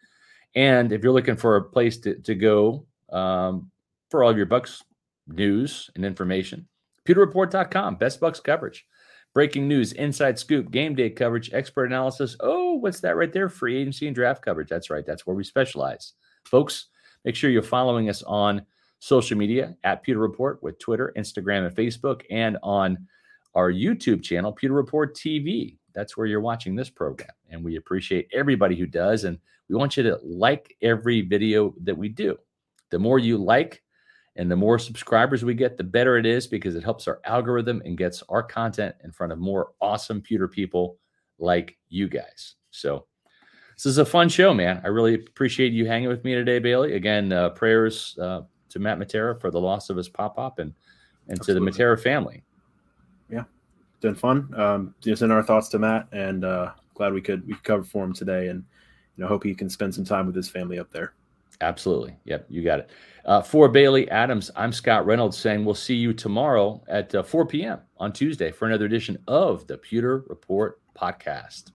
And if you're looking for a place to, to go um, for all of your Bucs news and information, pewterreport.com, best Bucs coverage, breaking news, inside scoop, game day coverage, expert analysis. Oh, what's that right there? Free agency and draft coverage. That's right. That's where we specialize. Folks, make sure you're following us on social media at Pewter Report with Twitter, Instagram, and Facebook, and on our YouTube channel, Pewter Report TV that's where you're watching this program. And we appreciate everybody who does. And we want you to like every video that we do. The more you like and the more subscribers we get, the better it is because it helps our algorithm and gets our content in front of more awesome pewter people like you guys. So this is a fun show, man. I really appreciate you hanging with me today, Bailey. Again, uh, prayers uh, to Matt Matera for the loss of his pop up and and Absolutely. to the Matera family been fun. Um, just in our thoughts to Matt, and uh, glad we could we could cover for him today, and you know hope he can spend some time with his family up there. Absolutely. Yep, you got it. Uh, for Bailey Adams, I'm Scott Reynolds saying we'll see you tomorrow at uh, 4 p.m. on Tuesday for another edition of the Pewter Report podcast.